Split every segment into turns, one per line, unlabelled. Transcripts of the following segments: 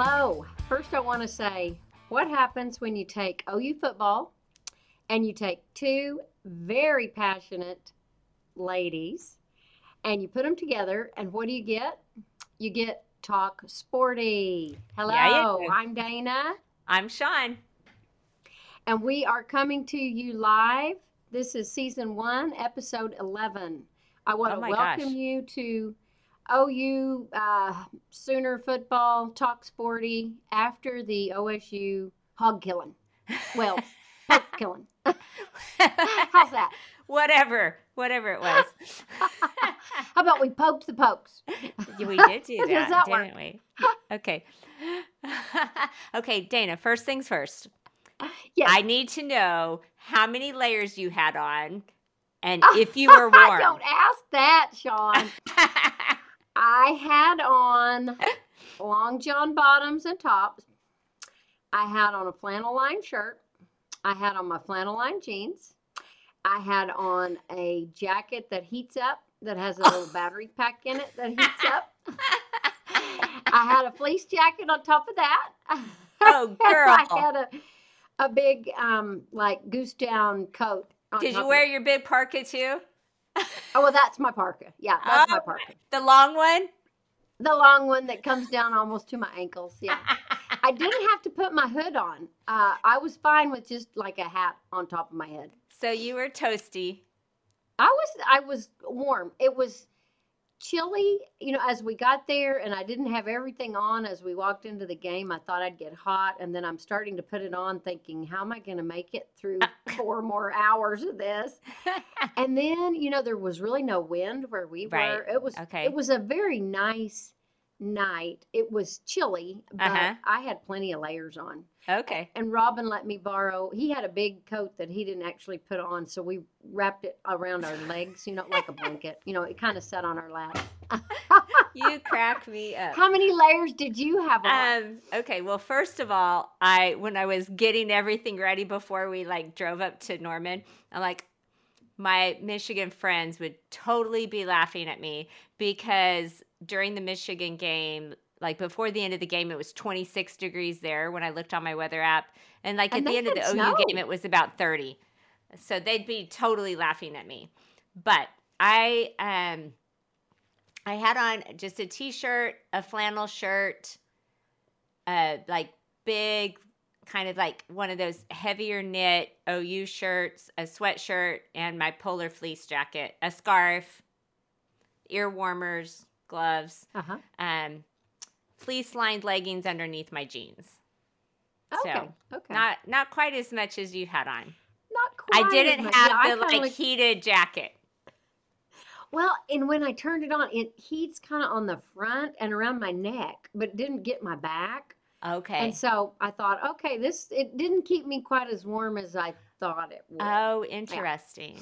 Hello. First, I want to say what happens when you take OU football and you take two very passionate ladies and you put them together, and what do you get? You get Talk Sporty. Hello,
Yeah.
I'm Dana,
I'm Shawn.
and we are coming to you live. This is season one, episode 11. I want
Oh
to welcome
gosh.
you to OU uh, Sooner football Talk Sporty after the OSU hog killing. Well, hog killing. How's that?
whatever, whatever it was.
How about we poked the pokes?
We did do that,
that
didn't we? Okay. okay, Dana, first things first.
Yes.
I need to know how many layers you had on and if you were warm.
don't ask that, Shawn. I had on long john bottoms and tops. I had on a flannel lined shirt. I had on my flannel lined jeans. I had on a jacket that heats up, that has a little battery pack in it that heats up. I had a fleece jacket on top of that.
Oh, girl.
I had a, a big, um, like goose down coat. on
Did you wear your big parka too?
Oh, well, that's my parka. Yeah, that's my
Oh,
parka.
The long one?
The long one that comes down almost to my ankles. Yeah. I didn't have to put my hood on. Uh, I was fine with just like a hat on top of my head.
so you were toasty.
I was I was warm. It was chilly, you know, as we got there and I didn't have everything on as we walked into the game. I thought I'd get hot and then I'm starting to put it on thinking, how am I going to make it through four more hours of this? And then, you know, there was really no wind where we
Right.
were. It was
Okay.
it was a very nice night. It was chilly, but
Uh-huh.
I had plenty of layers on.
okay.
And Robin let me borrow. He had a big coat that he didn't actually put on, so we wrapped it around our legs, you know, like a blanket. You know, it kind of sat on our laps.
You crack me up.
How many layers did you have on?
Um, okay, well, first of all, I when I was getting everything ready before we like drove up to Norman, I'm like my Michigan friends would totally be laughing at me because during the Michigan game, like before the end of the game, it was 26 degrees there when I looked on my weather app. And like
And
at the end of the
had
OU game, it was about 30. So they'd be totally laughing at me. But I um I had on just a t-shirt, a flannel shirt, uh like big kind of like one of those heavier knit OU shirts, a sweatshirt, and my polar fleece jacket, a scarf, ear warmers, gloves,
Uh-huh.
um, fleece lined leggings underneath my jeans.
Okay.
So,
okay.
Not not quite as much as you had on.
Not quite.
I didn't have
Yeah, I
the like heated jacket.
Well, and when I turned it on, it heats kind of on the front and around my neck, but didn't get my back.
Okay.
And so I thought, okay, this it didn't keep me quite as warm as I thought it would.
oh, interesting.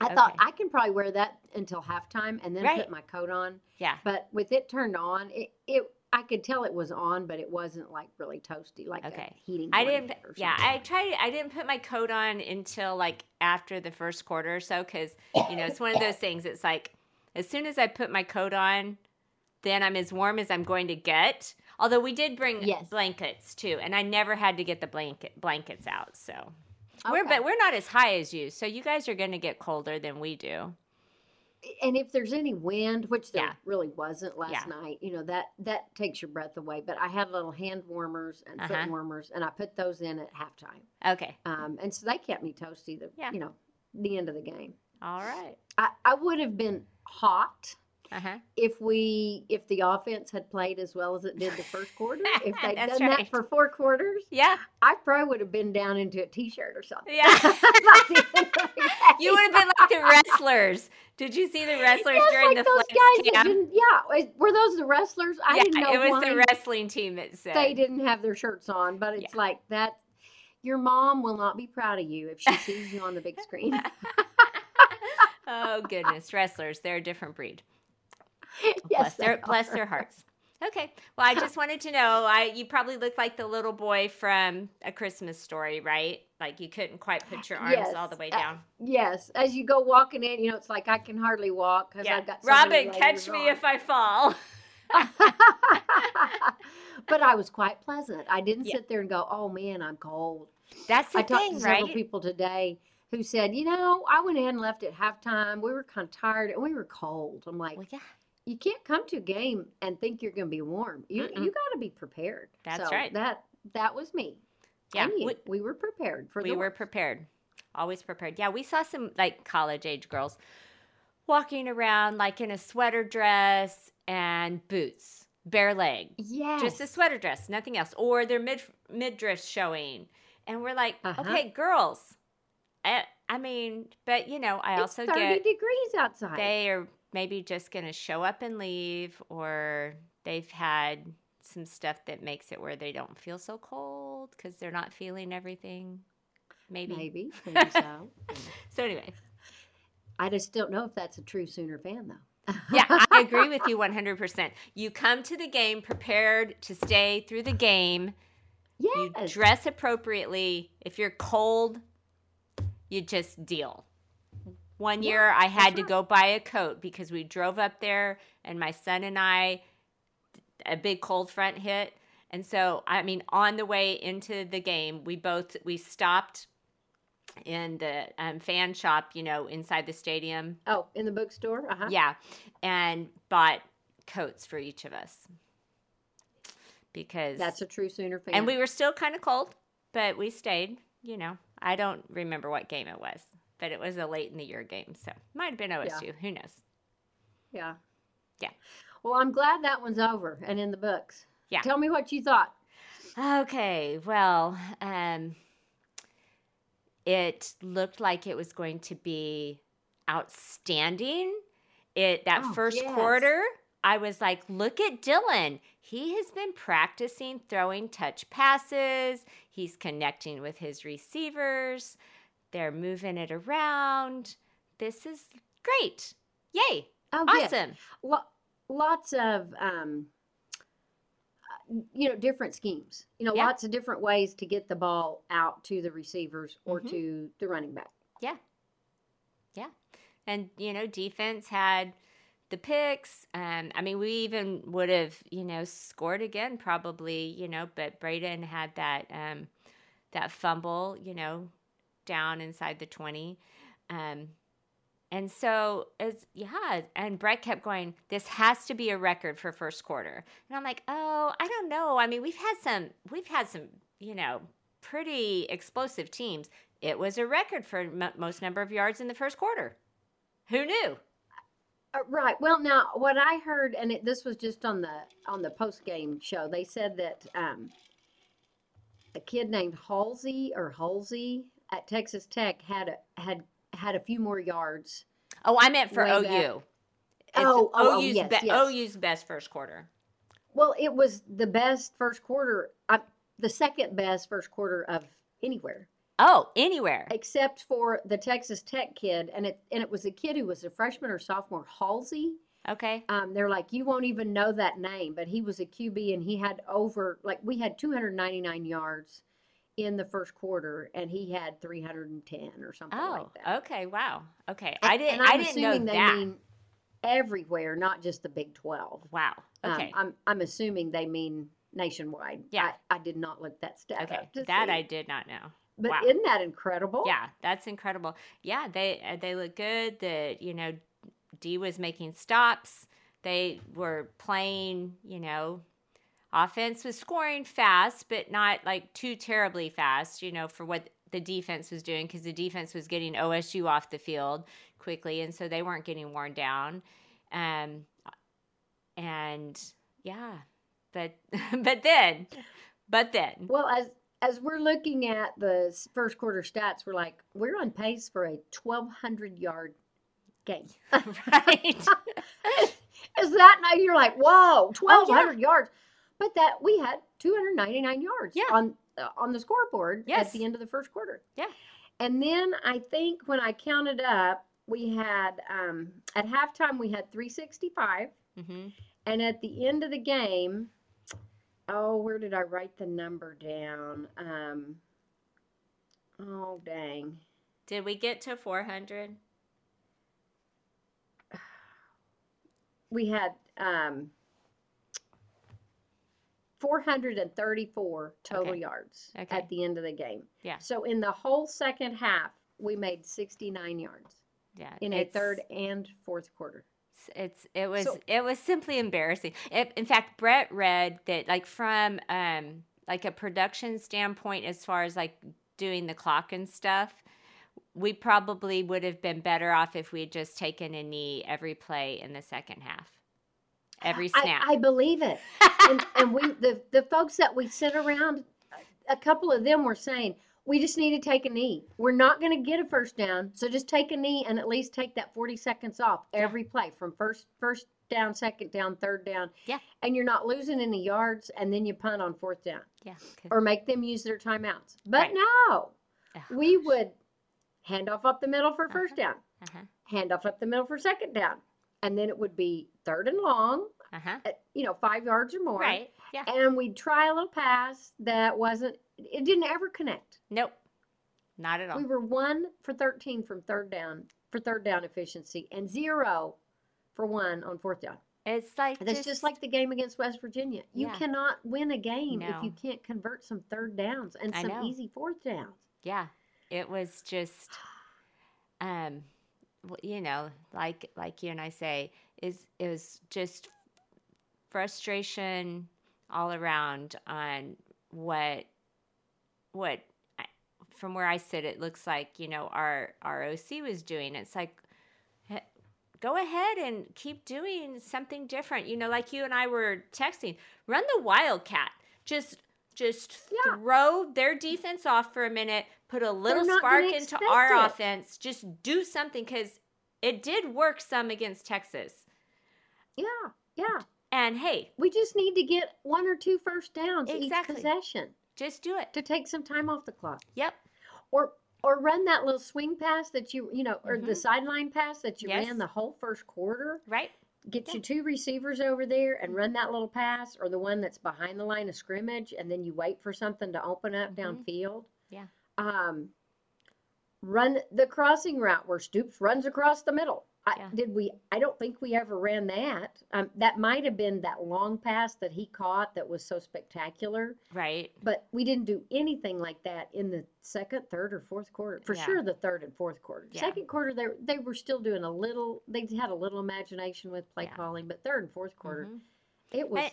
I thought. I can probably wear that until halftime and then
Right.
put my coat on.
Yeah.
But with it turned on, it, it I could tell it was on, but it wasn't like really toasty, like
Okay.
heating.
I didn't. Yeah. I tried. I didn't put my coat on until like after the first quarter or so, because you know it's one of those things. It's like as soon as I put my coat on, then I'm as warm as I'm going to get. Although we did bring
Yes.
blankets too, and I never had to get the blanket blankets out. So we're but we're not as high as you, so you guys are going to get colder than we do.
and if there's any wind, which there
Yeah.
really wasn't last
Yeah.
night, you know that that takes your breath away. But I had little hand warmers and
Uh-huh.
foot warmers, and I put those in at halftime,
Okay.
um, and so they kept me toasty. The
Yeah.
you know the end of the game.
All right.
I, I would have been hot
Uh huh.
if we if the offense had played as well as it did the first quarter. If they'd done
right.
that for four quarters,
Yeah.
I probably would have been down into a t-shirt or something.
Yeah. You would have been like the wrestlers. Did you see the wrestlers during
like
the
those
flex
guys
camp?
Yeah, were those the wrestlers? I
yeah,
didn't know
it was the wrestling team that said.
they didn't have their shirts on, but it's like that. Your mom will not be proud of you if she sees you on the big screen.
oh goodness, wrestlers, they're a different breed.
yes,
bless their bless their hearts. Okay. Well, I just wanted to know. I you probably look like the little boy from A Christmas Story, right? Like you couldn't quite put your arms all the
Yes,
way
uh,
down.
Yes, as you go walking in, you know, it's like I can hardly walk because
Yeah.
I've got so
Robin, catch me
on.
if I fall.
but I was quite pleasant. I didn't
Yeah.
sit there and go, "Oh man, I'm cold."
That's the
I talked
thing,
to several people today who said, "You know, I went in and left at halftime. We were kind of tired and we were cold." I'm like,
Well, yeah,
"You can't come to a game and think you're going to be warm. You
Mm-mm.
you got to be prepared."
That's
So
right.
That that was me.
yeah. we-
We, were prepared for
we were prepared always prepared yeah we saw some like college age girls walking around like in a sweater dress and boots bare leg
Yes.
just a sweater dress nothing else or their mid midriff showing and we're like
Uh-huh.
okay girls I, I mean but you know i
it's
also
30
get
degrees outside.
they are maybe just going to show up and leave or they've had some stuff that makes it where they don't feel so cold because they're not feeling everything maybe
Maybe, maybe so.
so anyway
I just don't know if that's a true Sooner fan though.
yeah i agree with you 100% you come to the game prepared to stay through the game
Yes.
you dress appropriately if you're cold you just deal one
Yeah,
year i had to
right.
go buy a coat because we drove up there and my son and i a big cold front hit and so i mean on the way into the game we both we stopped in the um, fan shop you know inside the stadium
oh, in the bookstore? Uh-huh.
yeah, and bought coats for each of us because
That's a true Sooner fan.
and we were still kind of cold, but we stayed. You know, I don't remember what game it was, but it was a late in the year game, so might have been OSU. Who knows?
Yeah.
Yeah.
Well, I'm glad that one's over and in the books.
Yeah.
Tell me what you thought.
Okay, well, um, it looked like it was going to be outstanding. It that
Oh,
first
yes.
quarter, I was like, look at Dillon. He has been practicing throwing touch passes. He's connecting with his receivers. They're moving it around. This is great. Yay.
Oh.
Awesome.
Lo- lots of, um, you know, different schemes. You know,
Yeah.
lots of different ways to get the ball out to the receivers or
Mhm.
to the running back. Yeah. Yeah.
And you know, defense had the picks. Um, I mean, we even would have, you know, scored again probably, you know, but Braden had that um, that fumble, you know, down inside the twenty. Um, and so it's yeah, and Brett kept going, This has to be a record for first quarter. And I'm like, Oh, I don't know. I mean, we've had some we've had some, you know, pretty explosive teams. It was a record for m- most number of yards in the first quarter. Who knew?
Uh, right. Well, now what I heard, and it, this was just on the on the post game show, they said that um, a kid named Halsey or Halsey at Texas Tech had a, had had a few more yards.
Oh, I meant for OU.
Oh, oh, oh,
OU's,
yes,
be-
yes.
OU's best first quarter.
Well, it was the best first quarter, uh, the second best first quarter of anywhere,
Oh, anywhere.
except for the Texas Tech kid, and it and it was a kid who was a freshman or sophomore, Halsey.
Okay.
Um, they're like, you won't even know that name, but he was a QB and he had over, like, we had 299 yards in the first quarter and he had 310 or something
Oh,
like that.
okay. Wow. Okay.
And-
I didn't. I didn't know
they
that.
mean everywhere, not just the Big 12.
wow.
Um,
Okay.
I'm, I'm assuming they mean nationwide.
Yeah.
I, I did not look that stat
okay.
up
That
see.
I did not know.
But
wow.
isn't that incredible?
Yeah, that's incredible. Yeah, they uh, they look good. The you know, D was making stops. They were playing. You know, offense was scoring fast, but not like too terribly fast. You know, for what the defense was doing, because the defense was getting OSU off the field quickly, and so they weren't getting worn down. Um, and yeah, but but then, but then,
Well, as as we're looking at the first quarter stats, we're like, we're on pace for a 1,200 yard game.
right?
Is that now? You're like, whoa,
Oh, yeah.
1,200 yards. But that we had 299 yards
Yeah.
on uh, on the scoreboard
Yes.
at the end of the first quarter.
Yeah.
And then I think when I counted up, we had um, at halftime we had 365,
hmm
and at the end of the game, oh, where did I write the number down? Um, oh, dang.
Did we get to 400?
we had um 434 total
Okay.
yards
Okay.
at the end of the game.
Yeah.
So in the whole second half, we made 69 yards
Yeah.
in a
it's-
third and fourth quarter.
it's it was
So-
it was simply embarrassing. It, in fact, Brett read that like from um like a production standpoint, as far as like doing the clock and stuff, we probably would have been better off if we had just taken a knee every play in the second half, every snap.
I, I believe it. and, and we the, the folks that we sit around, a couple of them were saying, we just need to take a knee. We're not going to get a first down, so just take a knee and at least take that 40 seconds off every play from first first down, second down, third down.
Yeah.
And you're not losing any yards and then you punt on fourth down
yeah, 'cause-
or make them use their timeouts. But
Right.
no.
Ugh.
We would hand off up the middle for 1st down,
uh-huh,
hand off up the middle for second down, and then it would be third and long,
uh-huh.
at, you know, 5 yards or more
Right. Yeah.
and we'd try a little pass that wasn't it didn't ever connect
Nope. Not at all.
we were one for 13 from third down for third down efficiency and zero for one on fourth down
It's like
that's just, like the game against west virginia you
Yeah.
cannot win a game if you can't convert some third downs and some easy fourth downs
yeah it was just um you know like like you and i say is it was just frustration all around on what what I- from where i sit it looks like you know our our oc was doing. It's like go ahead and keep doing something different. You know like you and i were texting run the wildcat. Just just
Yeah.
throw their defense off for a minute put a little spark into our
it.
offense just do something because it did work some against texas
yeah yeah
and hey
we just need to get one or two first downs
Exactly.
each possession
just do it
to take some time off the clock
yep
or or run that little swing pass that you you know or the
Mhm.
sideline pass that you
Yes.
ran the whole first quarter
right
get
Yeah.
you two receivers over there and run that little pass or the one that's behind the line of scrimmage and then you wait for something to open up
Mhm.
downfield
Yeah.
Um run the crossing route where stoops runs across the middle I,
Yeah.
did we i don't think we ever ran that um, that might have been that long pass that he caught that was so spectacular
right
but we didn't do anything like that in the second, third, or fourth quarter. For
Yeah.
sure, the third and fourth quarter.
Yeah.
Second quarter, they they were still doing a little. They had a little imagination with play calling, but third and fourth quarter,
Mhm.
it was.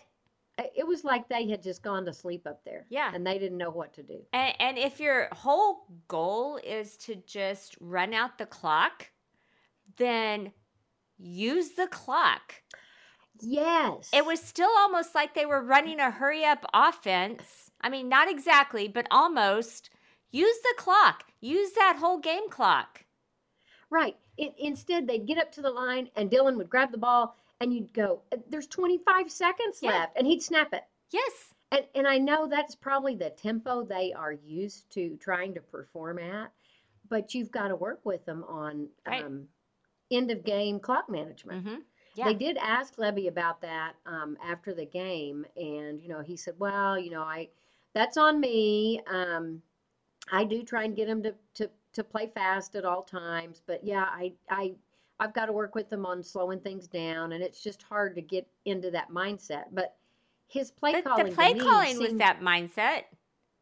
It was like they had just gone to sleep up there.
Yeah.
And they didn't know what to do.
And, and if your whole goal is to just run out the clock, then use the clock.
Yes.
It was still almost like they were running a hurry up offense. I mean, not exactly, but almost. Use the clock. Use that whole game clock.
Right. It, instead, they'd get up to the line, and Dillon would grab the ball, and you'd go, "Uh, "There's 25 seconds
Yeah.
left," and he'd snap it.
Yes.
And and I know that's probably the tempo they are used to trying to perform at, but you've got to work with them on
Right.
um, end of game clock management.
Mm-hmm. Yeah.
They did ask Lebby about that um, after the game, and you know he said, "Well, you know, I that's on me. Um, I do try and get them to, to to play fast at all times, but yeah, I I I've got to work with them on slowing things down, and it's just hard to get into that mindset. But his play
The,
calling,
the
to
play
me
calling was that mindset.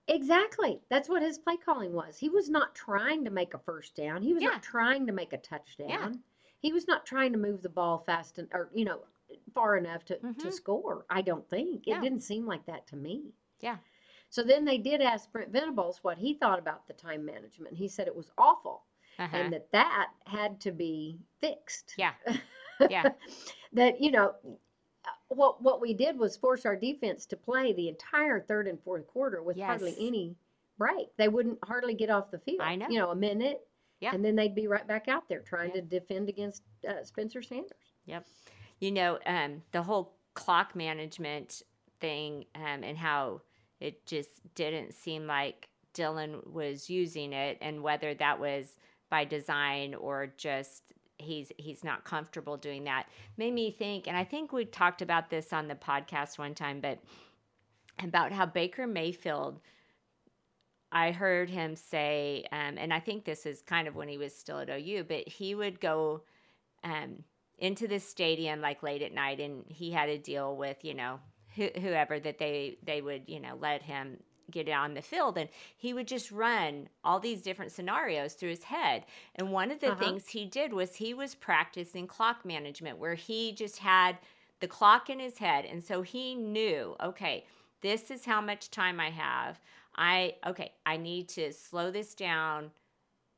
Exactly. That's what his play calling was. He was not trying to make a first down. He was
Yeah.
not trying to make a touchdown. Yeah. He was not trying to move the ball fast and or you know far enough to, to
Mhm.
score. I don't think. It didn't seem like that to me.
Yeah.
So then they did ask Brent Venables what he thought about the time management. He said it was awful
Uh-huh.
and that that had to be fixed.
Yeah. Yeah.
that you know what what we did was force our defense to play the entire third and fourth quarter with hardly any break. They wouldn't hardly get off the field.
I know.
You know, a minute.
Yeah.
And then they'd be right back out there trying
Yeah.
to defend against uh, Spencer Sanders. Yep.
You know, um, the whole clock management thing um, and how it just didn't seem like Dillon was using it, and whether that was by design or just he's he's not comfortable doing that, made me think. And I think we talked about this on the podcast one time, but about how Baker Mayfield. I heard him say, um, and I think this is kind of when he was still at OU, but he would go um, into this stadium like late at night and he had a deal with you know wh- whoever that they they would you know let him get on the field and he would just run all these different scenarios through his head. And one of the
Uh-huh.
things he did was he was practicing clock management where he just had the clock in his head. And so he knew okay this is how much time i have. I okay i need to slow this down.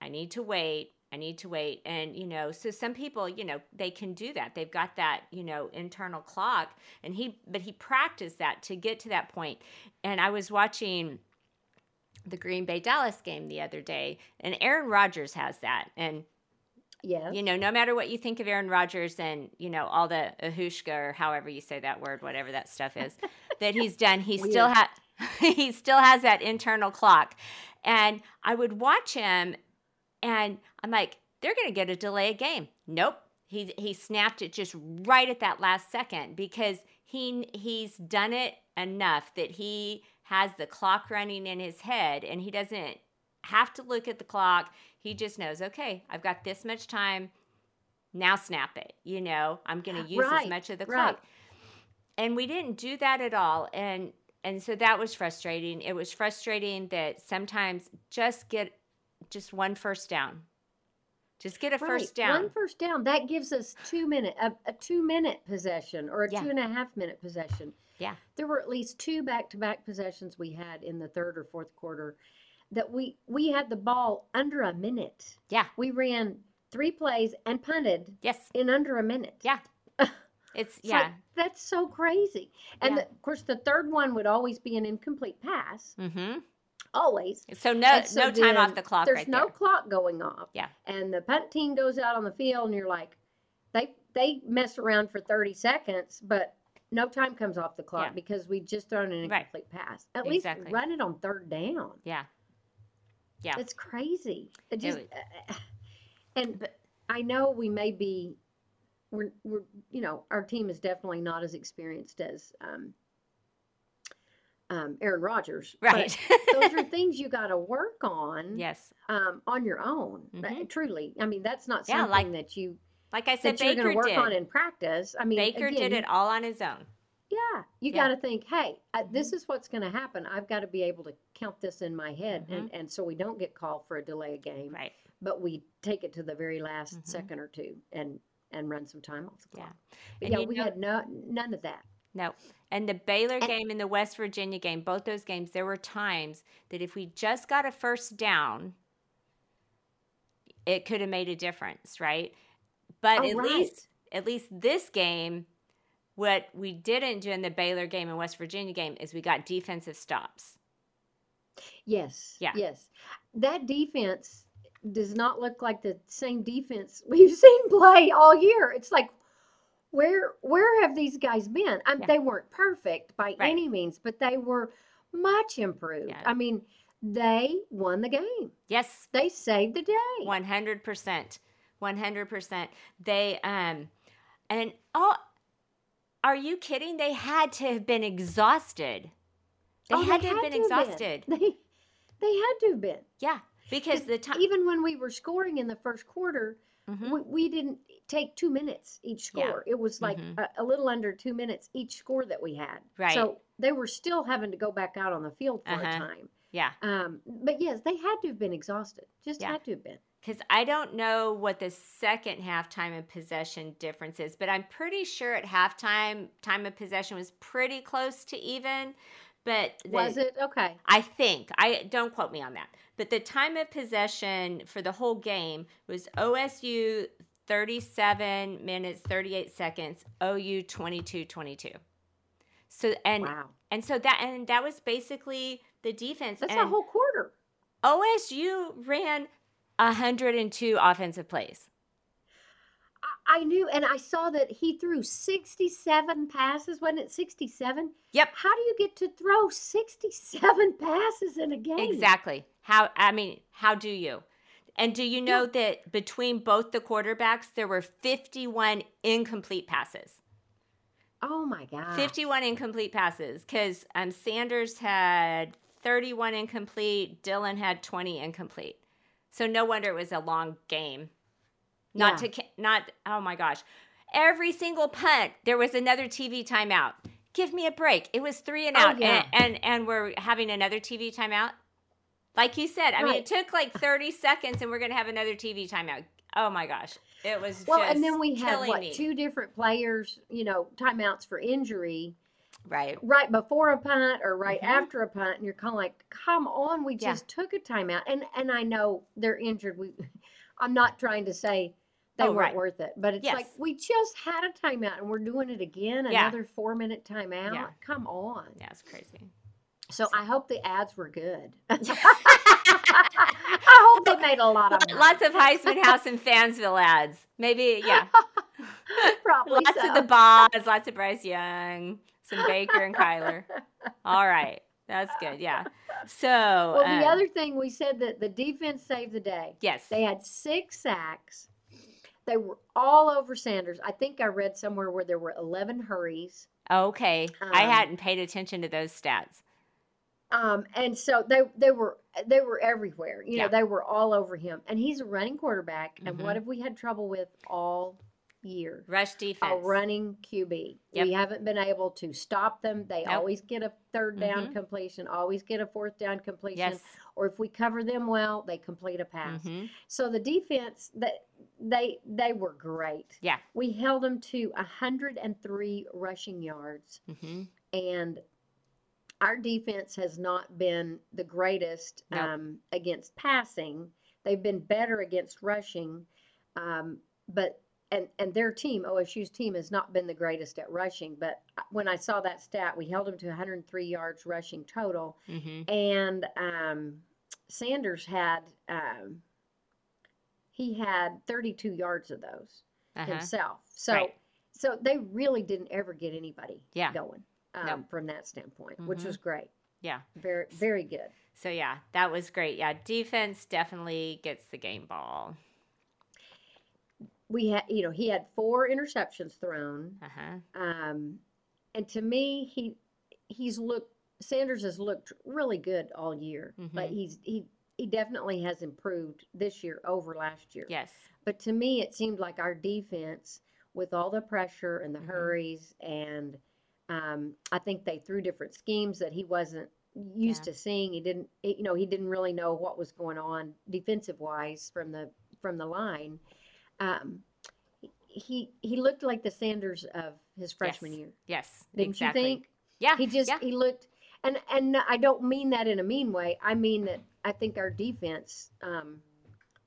I need to wait i need to wait and you know so some people you know they can do that they've got that you know internal clock and he but he practiced that to get to that point. and i was watching the green bay dallas game the other day and aaron rodgers has that and
yeah.
you know, no matter what you think of Aaron Rodgers and, you know, all the ahushka or however you say that word, whatever that stuff is, that he's done, he still had he still has that internal clock. And I would watch him and I'm like, they're gonna get a delay of game. Nope. He he snapped it just right at that last second because he he's done it enough that he has the clock running in his head and he doesn't have to look at the clock. He just knows, okay, I've got this much time. Now snap it. You know, I'm going to use as much of the
right.
clock. And we didn't do that at all. And and so that was frustrating. It was frustrating that sometimes just get just one first down. Just get a first down.
One first down. That gives us two minute a, a two minute possession or a
Yeah.
two and a half minute possession.
Yeah.
There were at least two back to back possessions we had in the third or fourth quarter that we we had the ball under a minute.
Yeah.
We ran three plays and punted
yes.
in under a minute.
Yeah. It's
It's like,
yeah.
that's so crazy. And
Yeah.
the, of course, the third one would always be an incomplete pass.
Mhm.
Always.
So no
so
no time off the clock
There's
right
no
there.
clock going off.
Yeah.
And the punt team goes out on the field, and you're like, they they mess around for 30 seconds, but no time comes off the clock
Yeah.
because we just thrown an
Right.
incomplete pass. At
Exactly.
least run it on third down.
Yeah. Yeah.
It's crazy. It
It
just,
was-
uh, and but, I know we may be, we're, we're, you know, our team is definitely not as experienced as um, um, Aaron Rodgers. but
Right.
those are things you got to work on
yes.
um, on your own.
Mhm.
truly, I mean, that's not
Yeah,
something
like
that you
Like I said
that you're going
Baker
to work
did.
on in practice. I mean,
Baker
again,
did it all on his own.
Yeah, you
Yeah.
got to think, hey,
Mhm.
this is what's going to happen. I've got to be able to count this in my head, and, and so we don't get called for a delay game,
Right.
but we take it to the very last
Mhm.
second or two and and run some time off the
Yeah.
clock. But yeah, we
know-
had no none of that.
No. And the Baylor
And-
game and the West Virginia game, both those games, there were times that if we just got a first down, it could have made a difference, right? But
Oh,
at
right.
least at least this game, what we didn't do in the Baylor game and West Virginia game is we got defensive stops.
Yes.
Yeah.
Yes. That defense does not look like the same defense we've seen play all year. It's like where where have these guys been? I,
Yeah.
They weren't perfect by
Right.
any means, but they were much improved.
Yeah.
I mean, they won the game.
Yes,
They saved the day.
One hundred percent, one hundred percent. They um, and oh, are you kidding? They had to have been exhausted. They
Oh,
had to have been
to
exhausted.
They they had to have been.
Yeah, because the time.
Even when we were scoring in the first quarter,
Mhm.
we, we didn't take two minutes each
Yeah.
score. It was like
Mhm.
a, a little under two minutes each score that we had.
Right.
So they were still having to go back out on the field for a
Uh-huh.
time.
Yeah,
Um, but yes, they had to have been exhausted. Just
Yeah.
had to have been.
because I don't know what the second half time of possession difference is, but I'm pretty sure at halftime time of possession was pretty close to even. But the-
Was it okay?
I think I don't quote me on that, but the time of possession for the whole game was OSU 37 minutes 38 seconds, OU 22 22. So and
wow,
and so that and that was basically the defense.
that's
and
a whole quarter.
OSU ran 102 offensive plays.
I, knew, and I saw that he threw sixty-seven passes. Wasn't it sixty-seven?
Yep.
How do you get to throw sixty-seven passes in a game?
Exactly. How I mean, how do you? And do you know that between both the quarterbacks there were 51 incomplete passes?
Oh my god.
51 incomplete passes because um, Sanders had 31 incomplete, Dillon had 20 incomplete. So no wonder it was a long game. Not
Yeah.
to not oh my gosh. Every single punt there was another TV timeout. Give me a break. It was three and
Oh,
out,
yeah.
and, and and we're having another TV timeout. Like you said, I mean, it took like thirty seconds, and we're gonna have another TV timeout. Oh my gosh, it was
Well, and then we had what
me.
two different players, you know, timeouts for injury
right?
right before a punt or right
Mhm.
after a punt, and you're kind of like, "Come on, we
Yeah.
just took a timeout." And and I know they're injured. We, I'm not trying to say they
Oh,
weren't
right.
worth it, but it's like we just had a timeout and we're doing it again,
Yeah.
another four minute timeout.
Yeah.
Come on.
Yeah, it's crazy.
So I hope the ads were good. I hope they made a lot of money.
Lots of Heisman House and Fansville ads. Maybe, yeah.
Probably
lots
so.
of the Boz, lots of Bryce Young, some Baker and Kyler. All right, that's good. Yeah. So,
Well, the
um,
other thing we said that the defense saved the day.
yes,
They had six sacks. They were all over Sanders. I think I read somewhere where there were 11 hurries.
okay. I
um,
hadn't paid attention to those stats.
Um, and so they they were they were everywhere. You know, they were all over him. And he's a running quarterback. And
Mhm.
what have we had trouble with all year?
Rush defense.
A running QB.
Yep.
We haven't been able to stop them. They
Nope.
always get a third down
Mhm.
completion, always get a fourth down completion.
Yes.
Or if we cover them well, they complete a pass.
hmm
So the defense that they they were great.
Yeah.
We held them to 103 rushing yards
hmm
and our defense has not been the greatest
Nope.
um, against passing. They've been better against rushing, um, but and and their team, OSU's team, has not been the greatest at rushing. But uh, when I saw that stat, we held them to 103 yards rushing total,
hmm
and um, Sanders had um, he had 32 yards of those
Uh-huh.
himself. So
Right.
so they really didn't ever get anybody
Yeah.
going um,
No.
from that standpoint, which
Mhm.
was great.
Yeah.
Very very good.
So yeah, that was great. Yeah, defense definitely gets the game ball.
We had you know he had four interceptions thrown,
Uh huh.
um, and to me he he's looked Sanders has looked really good all year, but
Mhm.
he's he he definitely has improved this year over last year.
Yes.
But to me, it seemed like our defense, with all the pressure and the
Mhm.
hurries, and um, I think they threw different schemes that he wasn't used
Yeah.
to seeing. He didn't, you know, he didn't really know what was going on defensive wise from the from the line. Um, he he looked like the Sanders of his freshman
Yes.
year,
Yes.
didn't
exactly.
you think?
Yeah.
He just
yeah.
he looked, and and I don't mean that in a mean way. I mean that I think our defense um,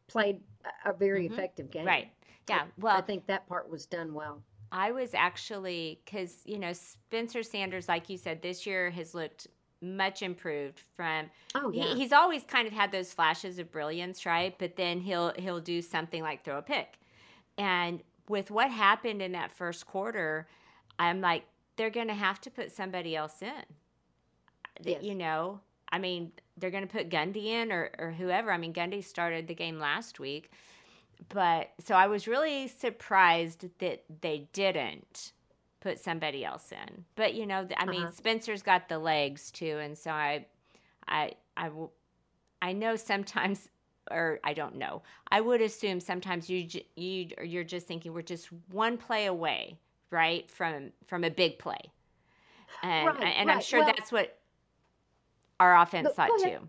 played a, very
Mhm.
effective game.
Right. Yeah. Well, I
think that part was done well.
I was actually because you know Spencer Sanders, like you said, this year has looked much improved from.
Oh
he-
yeah,
he's always kind of had those flashes of brilliance, right? But then he'll he'll do something like throw a pick, and with what happened in that first quarter, I'm like they're going to have to put somebody else in.
Yes.
You know, I mean, they're going to put Gundy in or, or whoever. I mean, Gundy started the game last week. But so I was really surprised that they didn't put somebody else in. But you know, I mean,
Uh-huh.
Spencer's got the legs too, and so I, I, I, I know sometimes, or I don't know. I would assume sometimes you you or you're just thinking we're just one play away, right, from from a big play, and
Right,
and I'm sure
Well-
that's what our offense thought
go
too.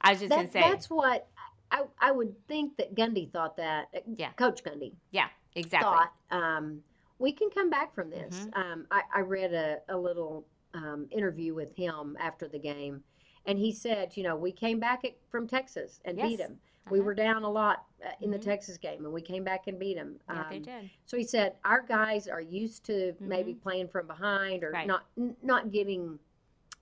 I was just gonna say,
that's what I I would think that Gundy thought that. uh,
Yeah.
Coach Gundy
yeah, exactly.
thought um, we can come back from this.
Mhm.
Um, I, I read a, a little um, interview with him after the game, and he said, you know, we came back at, from Texas and beat
Yes.
them. We
Uh-huh.
were down a lot uh, in the
Mhm.
Texas game, and we came back and beat them.
Yeah, they did.
So he said our guys are used to maybe playing from behind or
Mm-hmm. Right.
not n- not getting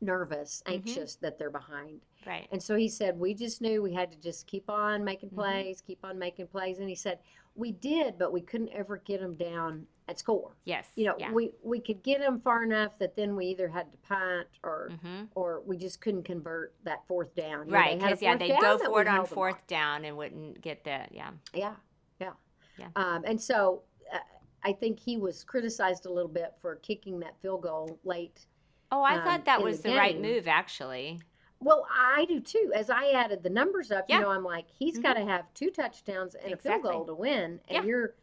nervous,
Mhm.
anxious that they're behind.
Right.
And so he said we just knew we had to just keep on making
Mhm.
plays, keep on making plays. And he said we did, but we couldn't ever get them down at score.
Yes.
You know,
Yeah.
we we could get them far enough that then we either had to punt or
hmm
or we just couldn't convert that fourth down. You
Right.
they had a
Because yeah, they go for it on fourth down and wouldn't get that. Yeah.
yeah, yeah.
Yeah.
Um, and so uh, I think he was criticized a little bit for kicking that field goal late.
Oh, I
Um,
thought that was
the
the, right move, actually.
Well, I do too. As I added the numbers up,
Yeah.
you know, I'm like, he's
Mhm.
got to have two touchdowns and a field goal to win, and
Yeah.
you're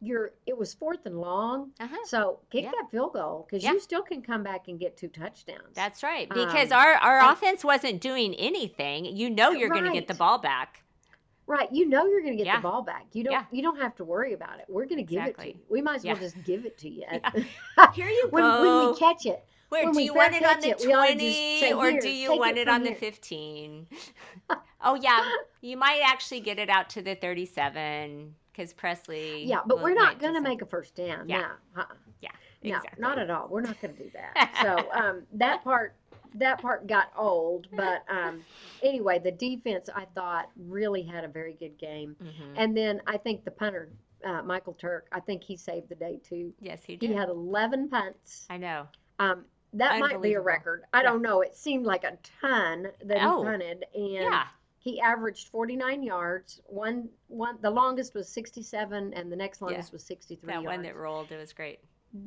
you're it was fourth and long,
Uh-huh.
so kick
Yeah.
that field goal because
Yeah.
you still can come back and get two touchdowns.
That's right. Because
Um,
our, our
and-
offense wasn't doing anything. You know you're going to get the ball back.
right. You know you're going to get
Yeah.
the ball back. You don't.
Yeah.
You don't have to worry about it. We're going to give it to you. We might as well just give it to you.
Here you
when,
go.
when we catch it.
Where
when
do you want it on the
it, we ought to just
20
say,
or do you want
it
it on the 15? oh yeah, you might actually get it out to the 37 cuz Presley
Yeah, but we're not going to make a first down.
Yeah.
No, uh-uh.
Yeah.
no, not at all. We're not going to do that. So um, that part, that part got old. But um, anyway, the defense I thought really had a very good game.
Mhm.
And then I think the punter, uh, Michael Turk, I think he saved the day too.
Yes, he did.
He had 11 punts.
I know.
Um, that might be a record. I
Yeah.
don't know. It seemed like a ton that
Oh.
he punted, and
Yeah.
he averaged 49 yards. One, one, the longest was 67, and the next longest was 63
That
yards.
one that rolled, it was great.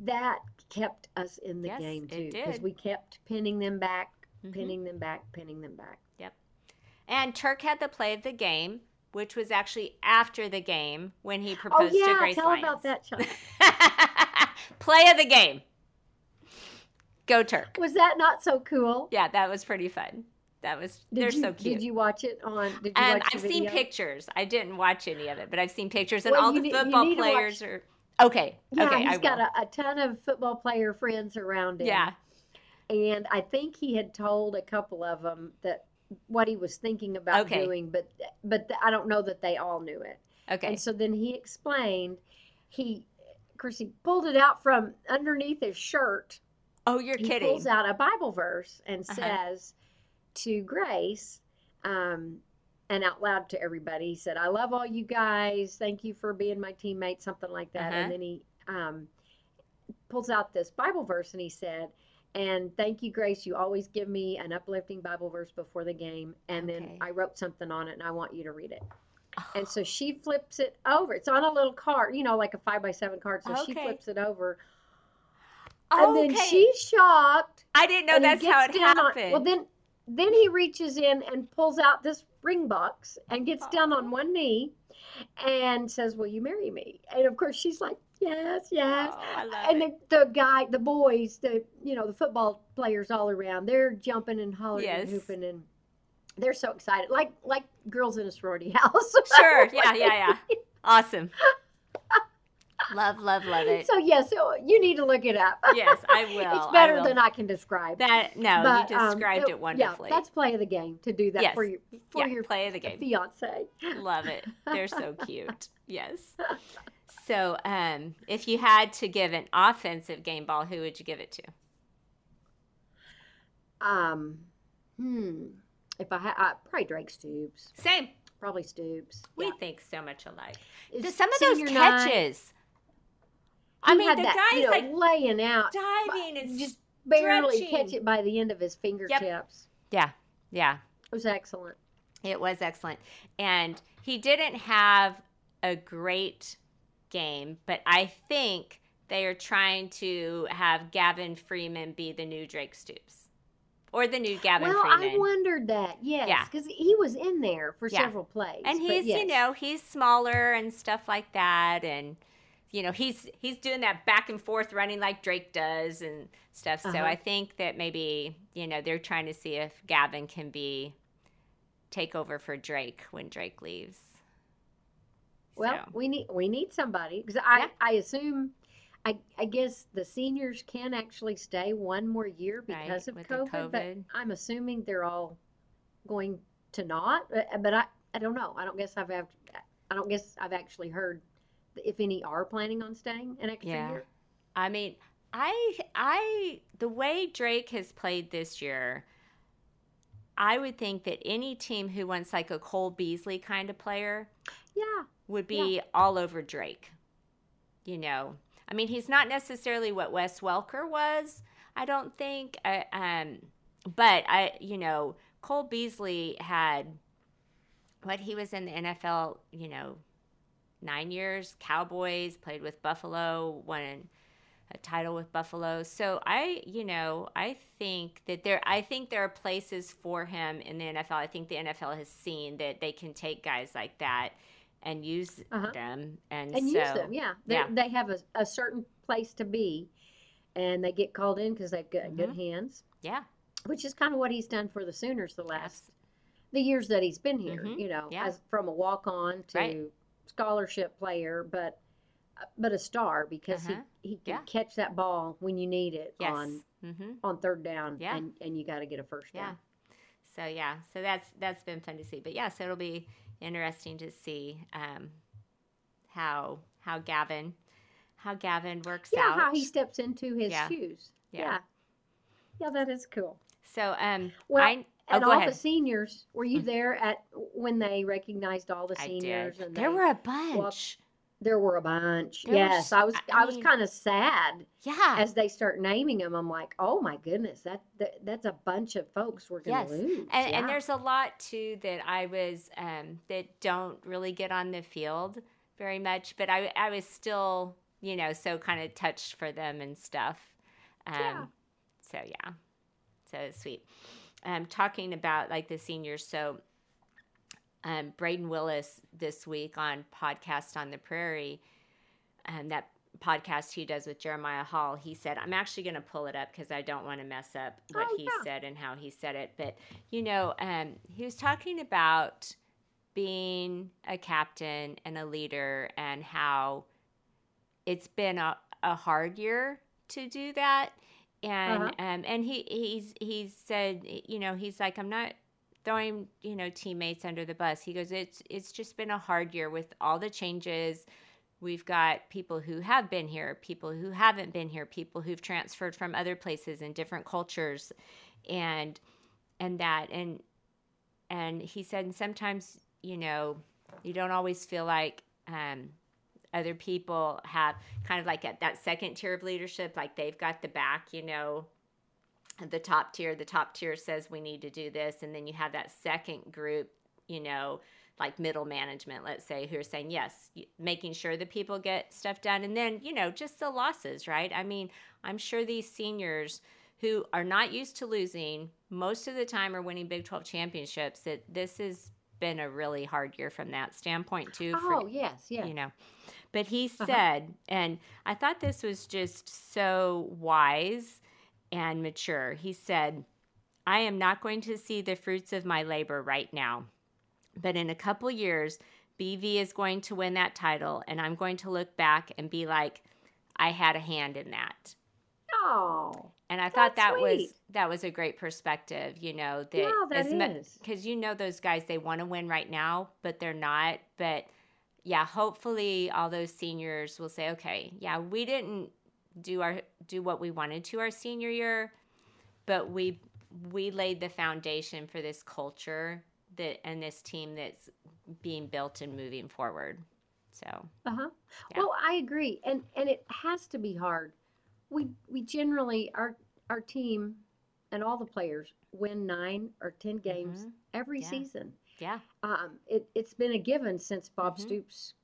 that kept us in the
Yes,
game too, because we kept pinning them back,
Mhm.
pinning them back, pinning them back. Yep.
And Turk had the play of the game, which was actually after the game when he
Oh
proposed to
yeah,
Grace
tell
Lyons.
about that shot.
play of the game. Go Turk.
Was that not so cool?
Yeah, that was pretty fun. That was
Did
they're
you,
so cute.
Did you watch it on? Did you
I've seen pictures. I didn't watch any of it, but I've seen pictures, and
Well,
all the
need-
football
to watch-
players are okay.
Yeah,
okay,
he's
I
got a, a ton of football player friends around him.
yeah,
and I think he had told a couple of them that what he was thinking about
Okay.
doing, but but I don't know that they all knew it.
okay.
And so then he explained, he, of course, he pulled it out from underneath his shirt.
Oh, you're
he
kidding.
pulls out a Bible verse and
Uh-huh.
says to Grace, um, and out loud to everybody, he said, "I love all you guys. Thank you for being my teammate." Something like that.
Uh-huh.
And then he um, pulls out this Bible verse and he said. And thank you, Grace. You always give me an uplifting Bible verse before the game. And
Okay.
then I wrote something on it and I want you to read it.
Oh,
And so she flips it over. It's on a little card, you know, like a five by seven card. So she flips it over. And then she's shocked.
I didn't know that's how it
down on-
happened.
well, then then he reaches in and pulls out this ring box and gets down on
Oh.
one knee and says, "Will you marry me?" And of course, she's like, "Yes, yes."
Oh,
and the, the guy, the boys, the you know the football players all around, they're jumping and hollering and
Yes.
hooping and they're so excited, like like girls in a sorority house.
Sure. Yeah, yeah, yeah. Awesome. Love, love, love it.
So yes, so you need to look it up.
Yes, I will.
it's better
will.
than I can describe.
that. No,
But,
you
um,
described
it-
it wonderfully.
Yeah, that's play of the game to do that
Yes.
for your for
yeah,
your
play of the game.
fiance.
Love it. They're so cute. Yes. So, um, if you had to give an offensive game ball, who would you give it to?
Um, hmm. If I had, uh, probably Drake Stoops.
Same.
Probably Stoops.
We
Yeah.
think so much alike. There's some of those
night,
catches. I mean,
had
the
that,
guy's
you know,
like
laying out,
diving and
just barely
stretching.
catch it by the end of his fingertips.
yeah, yeah.
It was excellent.
It was excellent. And he didn't have a great game, but I think they are trying to have Gavin Freeman be the new Drake Stoops or the new Gavin
well, I wondered that. Yes,
Yeah.
because he was in there for
Yeah.
several plays.
and he's, you know, he's smaller and stuff like that. And, you know, he's he's doing that back and forth running like Drake does and stuff. So
Uh-huh.
I think that maybe, you know, they're trying to see if Gavin can be take over for Drake when Drake leaves.
Well,
So-
we need we need somebody because I
Yeah.
I assume. I, I guess the seniors can actually stay one more year
Right,
because of
with the
COVID, but I'm assuming they're all going to not. uh, But I, I don't know. I don't guess I've I don't guess I've actually heard if any are planning on staying an extra
Yeah.
year.
I mean, I I the way Drake has played this year, I would think that any team who wants like a Cole Beasley kind of player
Yeah,
would be all over Drake. You know, I mean, he's not necessarily what Wes Welker was. I don't think. I, um, but I, you know, Cole Beasley had what he was in the NFL. You know, nine years, Cowboys, played with Buffalo, won a title with Buffalo. So I, you know, I think that there I think there are places for him in the NFL. I think the NFL has seen that they can take guys like that and use
Uh-huh.
them. And,
and
so,
use them. Yeah, they
yeah.
they have a, a certain place to be, and they get called in because they've got good hands,
yeah,
which is kind of what he's done for the Sooners the last
abs-
the years that he's been here.
Mhm.
You know,
Yeah.
as from a walk on to
Right.
Scholarship player, but but a star because
Uh-huh.
he he can
Yeah.
catch that ball when you need it
yes.
on
hmm
on third down,
Yeah.
and and you got to get a first
Yeah.
down.
So yeah, so that's that's been fun to see. But yeah, so it'll be interesting to see um, how how Gavin how Gavin works
Yeah,
out.
how he steps into his shoes.
Yeah.
Yeah. that is cool.
so um,
Well,
I
And
go
all
ahead.
the seniors, were you
Mm.
there at when they recognized all the seniors? And
There were a bunch.
there were a bunch.
There
yes,
s-
I was
I
I, was kind of sad
yeah.
as they start naming them. I'm like, oh my goodness, that, that that's a bunch of folks we're gonna
Yes.
lose.
and,
yeah.
and there's a lot too that I was um, that don't really get on the field very much, but I I was still you know so kind of touched for them and stuff. Um,
Yeah.
So yeah, so sweet. Um, talking about like the seniors, so um, Brayden Willis this week on podcast on the Prairie, um, that podcast he does with Jeremiah Hall, he said, I'm actually going to pull it up because I don't want to mess up what
Oh,
he said and how he said it. But, you know, um, he was talking about being a captain and a leader and how it's been a, a hard year to do that. And
Uh-huh.
um, and he he's he said you know he's like I'm not throwing you know teammates under the bus. He goes it's it's just been a hard year with all the changes. We've got people who have been here, people who haven't been here, people who've transferred from other places and different cultures, and and that and and he said and sometimes you know you don't always feel like um, other people have kind of like at that second tier of leadership, like they've got the back, you know, the top tier. The top tier says we need to do this, and then you have that second group, you know, like middle management, let's say, who are saying yes, making sure that people get stuff done, and then you know just the losses, right? I mean, I'm sure these seniors who are not used to losing most of the time are winning Big 12 championships. That this has been a really hard year from that standpoint too. for-
oh yes, yeah.
you know. But he
Uh-huh.
said, and I thought this was just so wise and mature. He said, I am not going to see the fruits of my labor right now, but in a couple years, BV is going to win that title, and I'm going to look back and be like, I had a hand in that.
Oh,
And I thought that was that was a great perspective, you know, that
yeah, that
as mu-
is.
because you know those guys they want to win right now but they're not but yeah hopefully all those seniors will say okay yeah we didn't do our do what we wanted to our senior year but we we laid the foundation for this culture that and this team that's being built and moving forward so
Uh huh.
Yeah.
Well, I agree, and and it has to be hard. We we generally our our team and all the players win nine or ten games
mhm,
every
Yeah.
season.
Yeah
Um, it it's been a given since Bob
Mhm.
Stoops'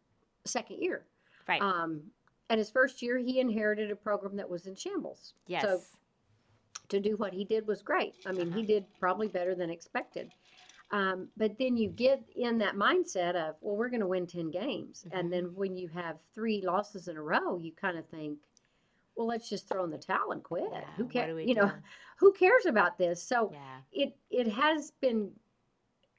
second year.
right
Um, and his first year, he inherited a program that was in shambles.
yes
So to do what he did was great. I mean, he
Uh-huh.
did probably better than expected. Um, but then you get in that mindset of, well, we're going to win 10 games.
Mhm.
And then when you have three losses in a row, you kind of think, well, let's just throw in the towel and quit.
yeah,
who cares? You know, who cares about this? So
yeah
it it has been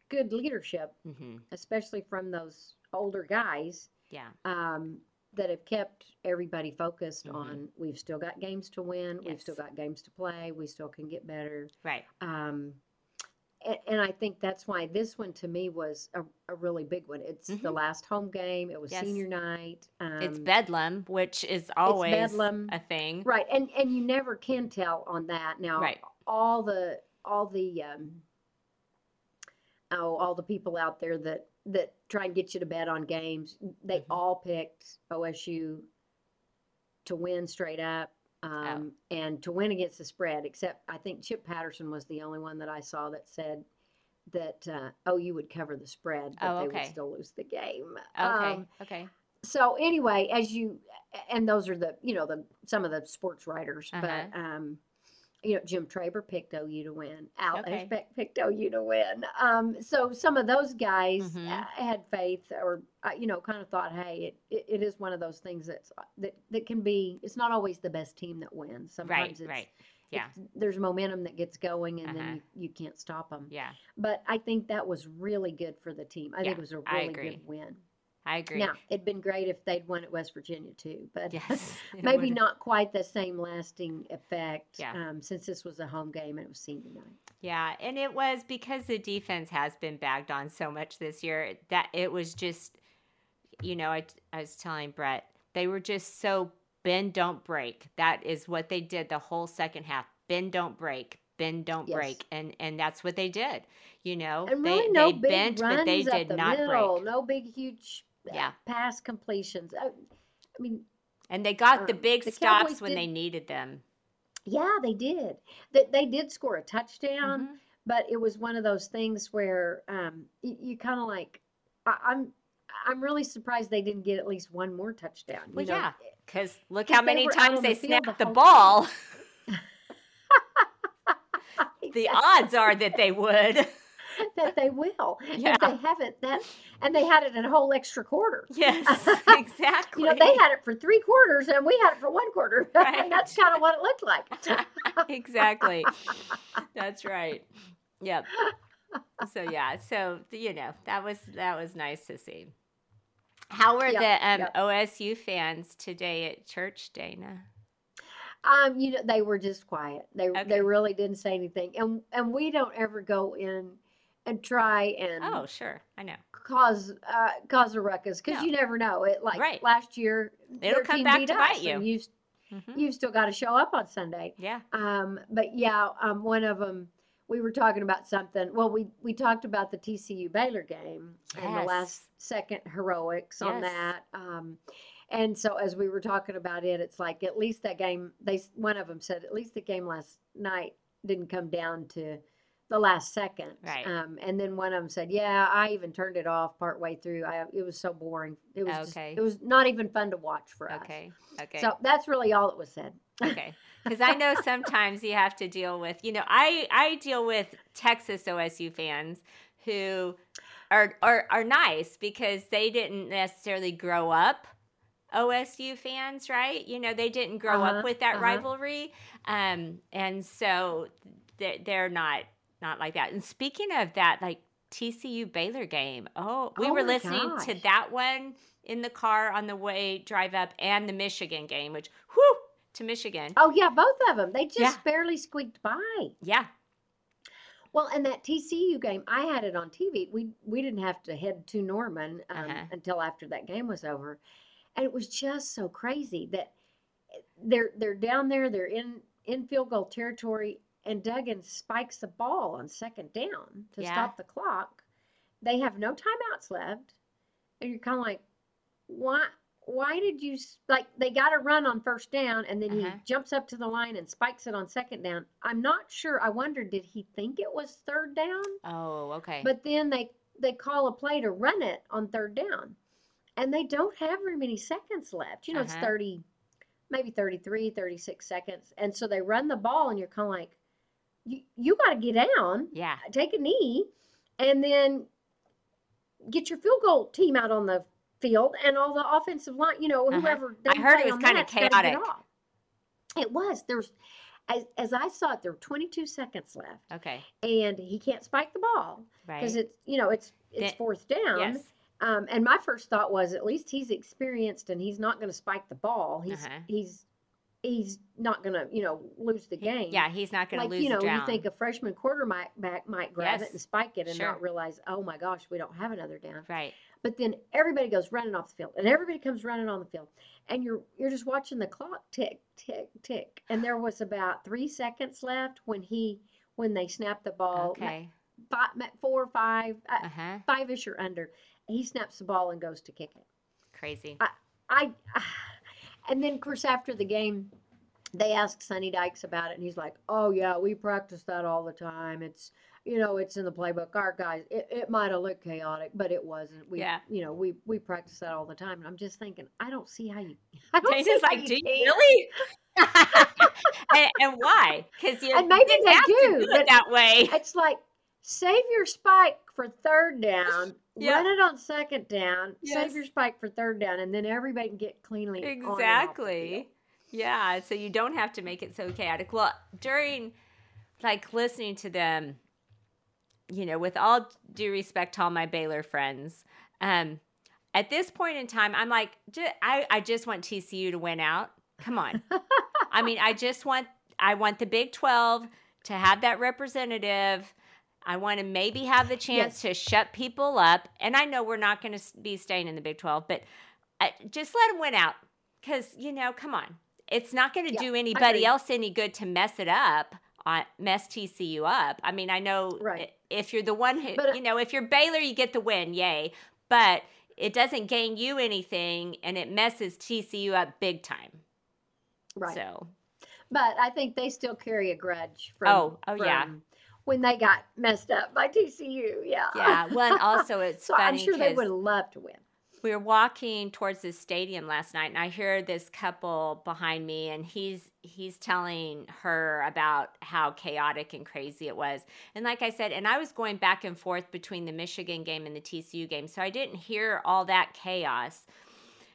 good leadership,
hmm
especially from those older guys
yeah
um, that have kept everybody focused
Mhm.
on we've still got games to win, we've still got games to play, we still can get better.
right
Um, and, and I think that's why this one to me was a, a really big one. It's the
Mhm.
last home game. It was
Yes.
senior night. Um,
it's bedlam which is always
bedlam.
a thing
right, and and you never can tell on that. Now,
Right.
all the all the um, oh all the people out there that that try and get you to bet on games, they
Mhm.
all picked OSU to win straight up.
Oh.
Um, and to win against the spread, except I think Chip Patterson was the only one that I saw that said that uh, you would cover the spread, but
Oh,
they would still lose the game.
okay
Um,
okay
so anyway, as you and those are the you know the some of the sports writers,
Uh-huh.
but um, you know, Jim Traber picked OU to win. Al
Okay.
Eschbach picked OU to win. Um, so some of those guys
Mhm.
uh, had faith, or uh, you know, kind of thought, hey, it, it, is one of those things that's uh, that that can be. It's not always the best team that wins.
Right,
Sometimes it's,
right. Yeah.
it's- there's momentum that gets going, and
Uh-huh.
then you, you can't stop them.
Yeah.
But I think that was really good for the team. I
Yeah,
think it was a really good win.
I agree.
Now it'd been great if they'd won at West Virginia too, but
Yes.
maybe
would've-
not quite the same lasting effect.
Yeah.
Um, since this was a home game and it was senior night.
Yeah, and it was because the defense has been bagged on so much this year that it was just, you know, I, I was telling Brett, they were just so bend, don't break. That is what they did the whole second half. Bend, don't break. Bend, don't
Yes.
break. And and that's what they did. You know,
And
they,
really, no
they
big
bent,
runs
but they did
the
not
middle.
break.
No big, huge
Yeah.
pass completions. I, I mean,
And they got the
um,
big
the
stops
Cowboys
when
did-
they needed them.
yeah, they did. They, they did score a touchdown,
Mhm.
but it was one of those things where um, you, you kind of like, I, I'm. I'm really surprised they didn't get at least one more touchdown. you
Well,
know.
yeah, because look how many times they
the
snapped the
whole
ball. the odds are that they would.
that they will.
Yeah.
If they haven't, that and they had it in a whole extra quarter.
Yes, exactly.
You know, they had it for three quarters and we had it for one quarter.
Right.
and that's kind of what it looked like.
exactly. That's right. Yep. So yeah, so you know that was that was nice to see. How were
Yep,
the um,
yep.
OSU fans today at church, Dana?
Um, you know, they were just quiet. They
Okay.
they really didn't say anything. And and we don't ever go in and try and
Oh, sure, I know.
cause uh cause a ruckus because
No.
you never know. It like
Right.
last year
It'll come back to bite you
you've,
hmm
you've still got to show up on Sunday.
Yeah.
Um, but yeah, um, one of them, we were talking about something. Well, we we talked about the TCU Baylor game and the last second heroics on that. Um, and so as we were talking about it, it's like at least that game. They one of them said at least the game last night didn't come down to the last second.
Right.
Um, and then one of them said, "Yeah, I even turned it off partway through. I, it was so boring. It was just-
Okay.
it was not even fun to watch for us."
Okay. Okay.
So that's really all that was said.
okay because i know sometimes you have to deal with you know i i deal with texas osu fans who are are, are nice because they didn't necessarily grow up osu fans right you know they didn't grow
Uh-huh,
up with that
uh-huh.
rivalry um and so they're not not like that and speaking of that like tcu baylor game oh we
Oh
were listening to that one in the car on the way drive up and the michigan game which whew to michigan
Oh yeah, both of them. They just
Yeah.
barely squeaked by.
Yeah.
Well, and that TCU game, I had it on TV. We we didn't have to head to Norman um,
Uh-huh.
until after that game was over, and it was just so crazy that eh, they're they're down there. They're in in field goal territory, and Duggan spikes the ball on second down to
Yeah.
stop the clock. They have no timeouts left, and you're kind of like, why? Why did you like? They got a run on first down, and then
Uh-huh.
he jumps up to the line and spikes it on second down. I'm not sure. I wonder, did he think it was third down?
Oh, okay.
But then they they call a play to run it on third down, and they don't have very many seconds left. You know, it's
Uh-huh.
30, maybe 33, 36 seconds, and so they run the ball, and you're kind of like, you you got to get down
yeah.
take a knee, and then get your field goal team out on the field and all the offensive line. You know,
Uh-huh.
whoever
I heard it was
gotta get
chaotic.
It was. There's as, as I saw it, there were 22 seconds left,
Okay.
and he can't spike the ball
Right.
because it's you know it's it's fourth down.
yes.
Um, and my first thought was, at least he's experienced and he's not going to spike the ball. He's
Uh-huh.
he's he's not going to you know lose the game
Yeah, he's not going
like
to lose
you know you think a freshman quarterback back might grab
Yes.
it and spike it and
Sure.
not realize oh my gosh we don't have another down
right.
but then everybody goes running off the field and everybody comes running on the field and you're you're just watching the clock tick tick tick and there was about three seconds left when he when they snapped the ball
Okay.
five, four or five uh,
Uh huh.
five-ish or under he snaps the ball and goes to kick it
Crazy.
i I, and then of course after the game, they asked Sonny Dykes about it, and he's like, "Oh yeah, we practice that all the time. It's you know, it's in the playbook. Our guys, it, it might have looked chaotic, but it wasn't. We,
Yeah.
you know, we we practice that all the time." And I'm just thinking, I don't see how you. I don't see
Dana's like, do you really? and, and why? Because you
And maybe they do,
do it that way.
It's like save your spike for third down,
Yeah.
run it on second down,
Yes.
save your spike for third down, and then everybody can get cleanly on and off the field.
Exactly. Yeah. So you don't have to make it so chaotic. Well, during like listening to them, you know, with all due respect to all my Baylor friends, um, at this point in time, I'm like, I, I just want TCU to win out. Come on. I mean, I just want I want the Big 12 to have that representative. I want to maybe have the chance to shut people up. And I know we're not going to be staying in the Big 12, but uh, just let them win out because, you know, come on. It's not going to
Yeah,
do anybody else any good to mess it up, on, mess TCU up. I mean, I know
Right.
if you're the one who,
But, uh,
you know, if you're Baylor, you get the win, yay. But it doesn't gain you anything and it messes TCU up big time.
Right.
So,
But I think they still carry a grudge from,
Oh, oh, yeah.
When they got messed up by TCU. Yeah.
yeah. Well, and also it's
so I'm sure they would have loved to win.
we were walking towards the stadium last night and i hear this couple behind me and he's he's telling her about how chaotic and crazy it was and like i said and i was going back and forth between the michigan game and the tcu game so i didn't hear all that chaos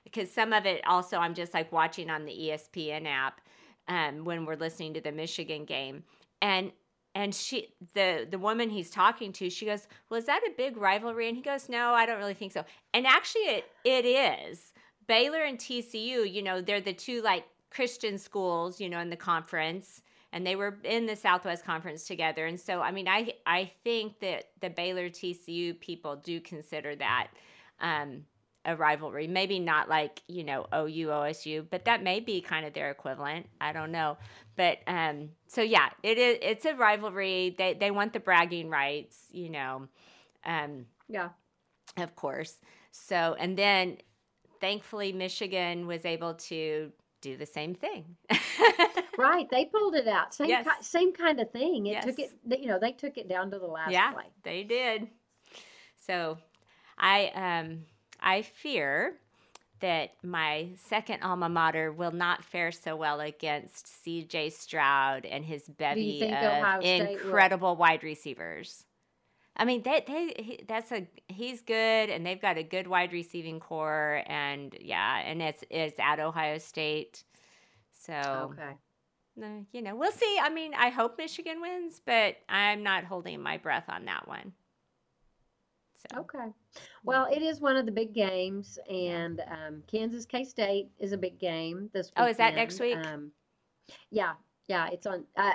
because some of it also i'm just like watching on the espn app um, when we're listening to the michigan game and and she the the woman he's talking to she goes well is that a big rivalry? And he goes no i don't really think so. And actually it it is. Baylor and tcu you know they're the two like christian schools you know in the conference and they were in the southwest conference together. And so i mean i i think that the baylor tcu people do consider that um a rivalry maybe not like you know ou osu but that may be kind of their equivalent i don't know but um so yeah it is it's a rivalry they they want the bragging rights you know um
Yeah.
of course so and then thankfully michigan was able to do the same thing
Right. They pulled it out. Same
Yes.
ki- same kind of thing. It took it. You know, they took it down to the last
yeah
play.
they did so i um i fear that my second alma mater will not fare so well against CJ Stroud and his bevy of
will?
incredible wide receivers. I mean, they, they he, that's a he's good, and they've got a good wide receiving corps, and yeah, and it's it's at Ohio State, so
Okay.
uh, you know we'll see. I mean, I hope Michigan wins, but I'm not holding my breath on that one. So
Okay. Well, it is one of the big games, and um, Kansas K State is a big game this weekend.
Oh, is that next week?
Um, yeah, yeah, it's on. Uh,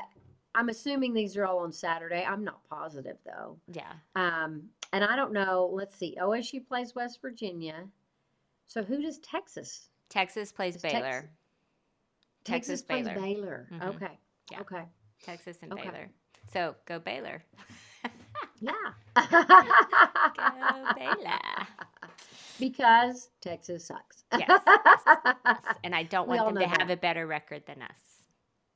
I'm assuming these are all on Saturday. I'm not positive though.
yeah,
Um, and I don't know. Let's see. OSU plays West Virginia. So who does Texas?
Texas plays
Is Tex-
Baylor. Texas,
plays
Baylor.
Baylor.
Mhm.
Okay.
Yeah.
Okay.
Texas and
Okay.
Baylor. So go Baylor.
Yeah.
Go Baylor.
because Texas sucks.
Yes, And I don't want them to have a better record than us.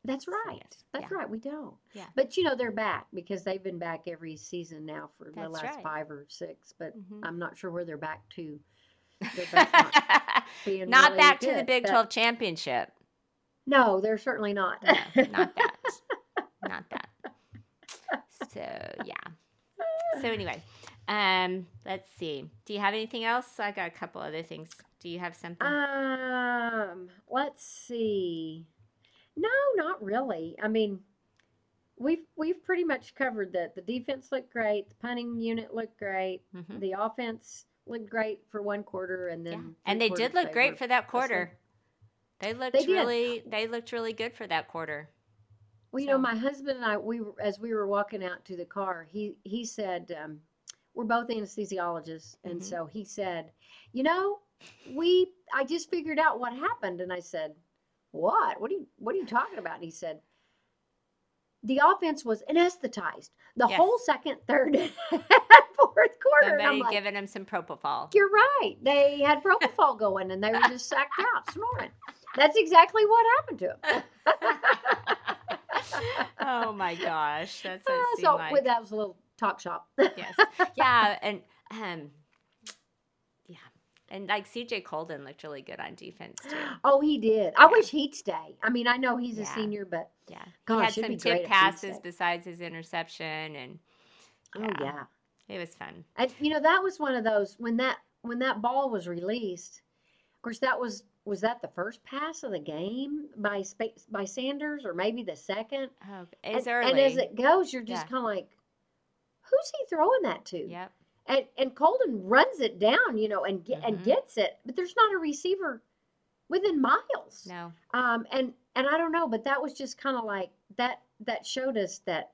That's right.
yes,
That's
yeah.
right. We don't.
Yeah.
But you know they're back because they've been back every season now for the last
right.
five or six. But
Mhm.
I'm not sure where they're back to. They're back not
not
really
back to the Big 12 championship.
No, they're certainly not.
No, not that. not that. So, yeah. So, anyway, um, let's see. Do you have anything else? I got a couple other things. Do you have something?
Um, let's see. No, not really. I mean, we've we've pretty much covered that. The defense looked great. The punting unit looked great.
Mhm.
The offense looked great for one quarter, and
Yeah.
then
And they did look great for that quarter. They looked
They
really they looked really good for that quarter.
Well, you know, my husband and I, we as we were walking out to the car, he he said, um, "We're both anesthesiologists," and
Mhm.
so he said, "You know, we I just figured out what happened," and I said, "What? What are you What are you talking about?" And he said, "The offense was anesthetized the
Yes.
whole second, third, and fourth quarter." And
Somebody
like,
giving him some propofol.
"You're right. They had propofol going, and they were just sacked out snoring." That's exactly what happened to them.
oh my gosh, that's
Uh, so
like.
with that was a little talk shop.
yes, yeah, and um, yeah, And like CJ Coldon looked really good on defense too.
Oh, he did. I wish he'd stay. I mean, I know he's a senior, but
Yeah.
gosh,
he had some
great
tip passes besides his interception and
Oh
Yeah.
yeah.
it was fun.
And you know that was one of those when that when that ball was released. Of course, that was was that the first pass of the game by by Sanders or maybe the second.
Oh, it's
and,
early.
and as it goes, you're just
Yeah.
kind of like, who's he throwing that to?
Yep.
And and Coldon runs it down, you know, and get,
Mhm.
and gets it, but there's not a receiver within miles.
No.
Um, and and I don't know, but that was just kind of like that. That showed us that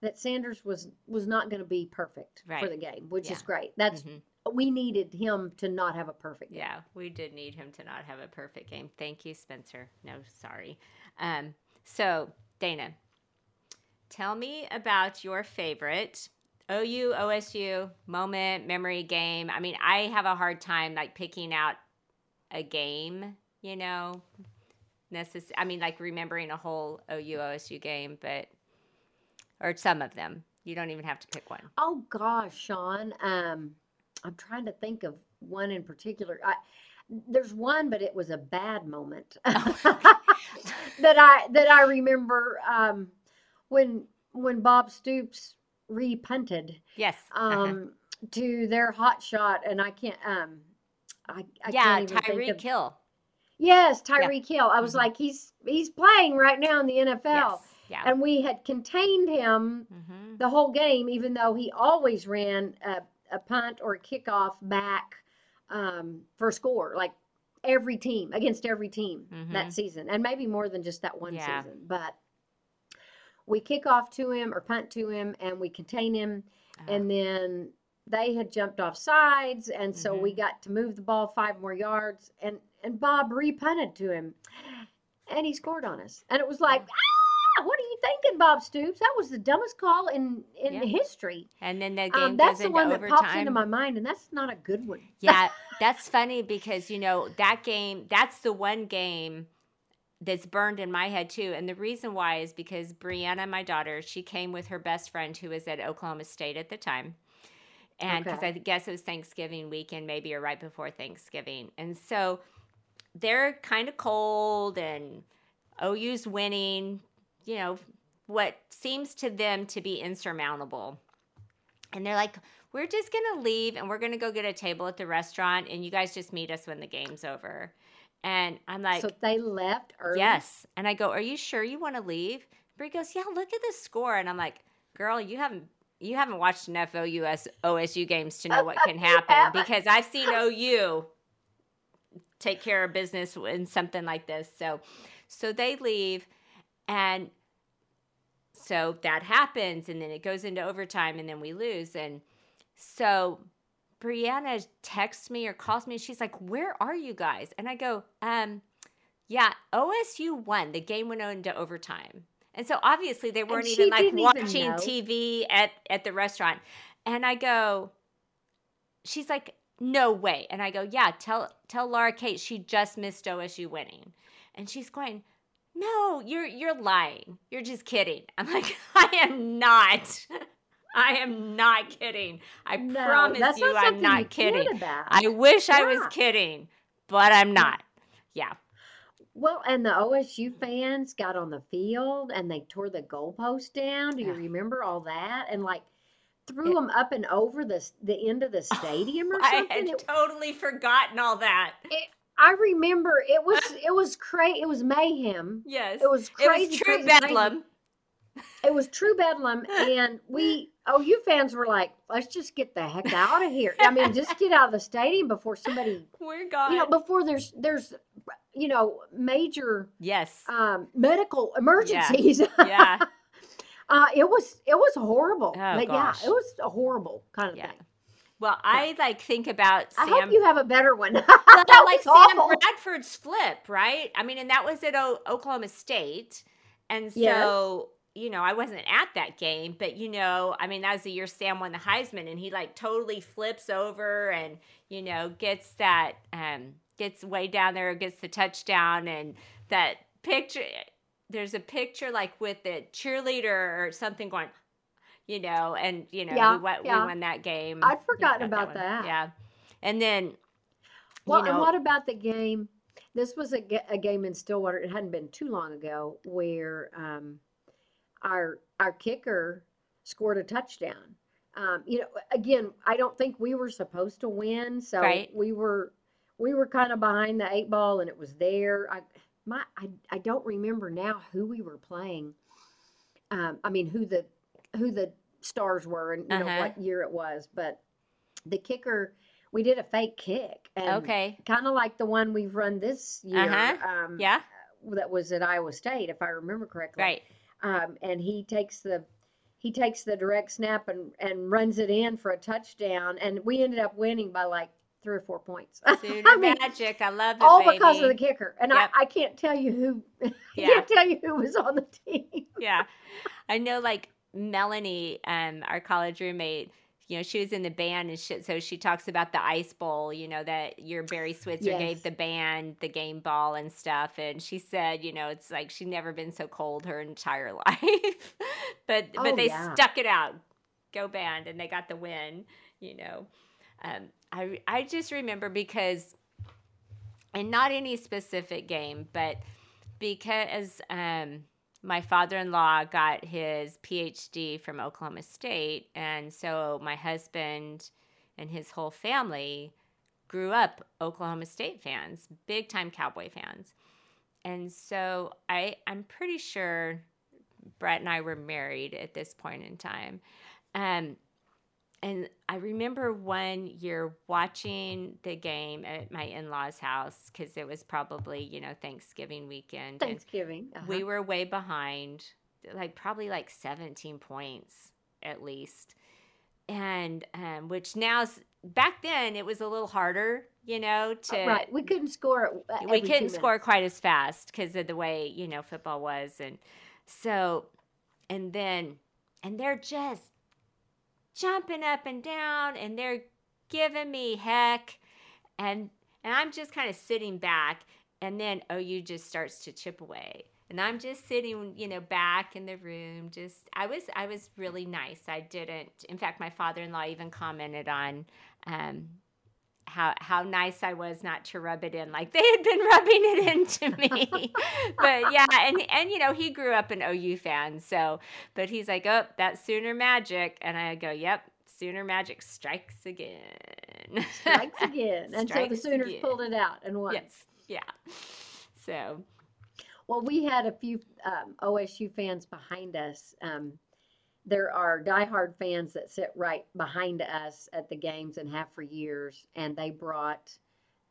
that Sanders was was not going to be perfect for the game, which is great. That's
Mhm.
We needed him to not have a perfect game.
Yeah, we did need him to not have a perfect game. Thank you, Spencer. No, sorry. Um, so, Dana, tell me about your favorite OU, OSU moment, memory game. I mean, I have a hard time like picking out a game, you know, necess- I mean, like remembering a whole OU, OSU game, but, or some of them. You don't even have to pick one.
Oh gosh, Shawn. Um, I'm trying to think of one in particular. I, there's one, but it was a bad moment that I that I remember um, when when Bob Stoops repunted
Yes. uh-huh.
um, to their hot shot, and I can't. Um, I, I
yeah,
can't even think
Tyreek
of.
Hill.
Yes, Tyreek Hill. I was
Mhm.
like, he's he's playing right now in the NFL,
Yes. Yeah.
and we had contained him
mm-hmm.
the whole game, even though he always ran a, a punt or a kickoff back um, for score, like every team against every team
Mhm.
that season, and maybe more than just that one
Yeah.
season. But we kick off to him or punt to him, and we contain him,
Uh,
and then they had jumped off sides, and so we
Mhm.
got to move the ball five more yards, and and Bob repunted to him, and he scored on us, and it was like. "Ah, are you thinking, Bob Stoops? That was the dumbest call in in
Yeah.
history.
and then the game
Um, that's the one that pops into my mind, and that's not a good one.
yeah, that's funny because you know that game. That's the one game that's burned in my head too. And the reason why is because Brianna, my daughter, she came with her best friend who was at Oklahoma State at the time. And because
Okay.
I guess it was Thanksgiving weekend, maybe or right before Thanksgiving. And so they're kind of cold and OU's winning, you know, what seems to them to be insurmountable. And they're like, we're just going to leave and we're going to go get a table at the restaurant and you guys just meet us when the game's over. And I'm like,
so they left early.
yes. And I go, are you sure you want to leave? Brie goes, yeah, look at the score. And I'm like, girl, you haven't. You haven't watched enough OUS OSU games to know what can happen because I've seen OU take care of business in something like this. So, so they leave, and so that happens, and then it goes into overtime, and then we lose. And so Brianna texts me or calls me, and she's like, "Where are you guys?" And I go, "Um, yeah, OSU won. The game went into overtime." And so obviously they weren't even like
didn't even
watching. TV at at the restaurant. And I go, she's like, "No way." And I go, "Yeah, tell tell Laura Kate she just missed OSU winning." And she's going, "No, you're you're lying. You're just kidding." I'm like, "I am not. I am not kidding. I
No,
promise you
not
I'm not kidding. I wish I was kidding, but I'm not." Yeah.
Well, and the OSU fans got on the field and they tore the goalpost down. Do you
Yeah.
remember all that? And like threw
It-
them up and over the the end of the stadium or something.
I had
It-
totally forgotten all that.
I remember it was it was crazy. It was mayhem.
Yes.
It was
It
crazy.
was true bedlam.
It was true bedlam, and we OU fans were like, "Let's just get the heck out of here." I mean, just get out of the stadium before somebody,
We're gone.
you know, before there's there's, you know, major
yes.
um, medical emergencies.
Yeah.
uh, it was it was horrible.
Oh,
but
gosh.
yeah, it was a horrible kind of
Yeah.
thing.
Well, I like think about
I
Sam.
hope you have a better one.
well, like Sam
awful.
Bradford's flip, right? I mean, and that was at o- Oklahoma State, and so
Yes.
you know, I wasn't at that game, but you know, I mean, that was the year Sam won the Heisman, and he like totally flips over and you know gets that um gets way down there, gets the touchdown, and that picture. There's a picture like with the cheerleader or something going, you know, and you know,
Yeah,
we, won,
yeah.
we won that game.
I'd forgotten about
one.
that.
Yeah, and then
Well,
you
and what about the game? This was a, a game in Stillwater. It hadn't been too long ago where um, our our kicker scored a touchdown. Um, you know, again, I don't think we were supposed to win, so
Right.
we were we were kind of behind the eight ball, and it was there. I my I, I don't remember now who we were playing. Um, I mean, who the who the stars were, and you know
Uh-huh.
what year it was, but the kicker. We did a fake kick, and
okay.
kind of like the one we've run this year.
Uh-huh.
Um,
Yeah.
that was at Iowa State, if I remember correctly.
Right.
Um, and he takes the he takes the direct snap and and runs it in for a touchdown, and we ended up winning by like three or four points.
Sooner
I mean,
magic. I love it.
all because of the kicker. And
Yep.
I, I can't tell you who. I
Yeah.
can't tell you who was on the team.
yeah. I know like Melanie, um, our college roommate, you know, she was in the band and shit. So she talks about the ice bowl, you know, that your Barry Switzer
Yes.
gave the band the game ball and stuff. And she said, you know, it's like she'd never been so cold her entire life. but
Oh,
but they
yeah.
stuck it out. Go band and they got the win, you know. Um, I I just remember because and not any specific game, but because um, my father-in-law got his PhD from Oklahoma State, and so my husband and his whole family grew up Oklahoma State fans, big time Cowboy fans, and so I I'm pretty sure Brett and I were married at this point in time. Um, and I remember one year watching the game at my in law's house because it was probably, you know, Thanksgiving weekend.
Thanksgiving. uh-huh.
we were way behind, like probably like 17 points at least. And um, which now, back then, it was a little harder, you know, to.
Uh, right. We couldn't score. uh,
we couldn't score quite as fast because of the way you know football was and so and then and they're just jumping up and down and they're giving me heck and and i'm just kind of sitting back and then ou just starts to chip away. And i'm just sitting you know back in the room just i was i was really nice. I didn't in fact my father-in-law even commented on um, how how nice I was not to rub it in like they had been rubbing it into me. but yeah, and and you know, he grew up an OU fan, so but he's like, "Oh, that's Sooner Magic." And I go, "Yep, Sooner Magic strikes again."
Strikes again. And so the
Strikes
Sooners
again.
pulled it out and won.
Yes. Yeah. So,
Well, we had a few um, OSU fans behind us. Um, there are diehard fans that sit right behind us at the games and have for years, and they brought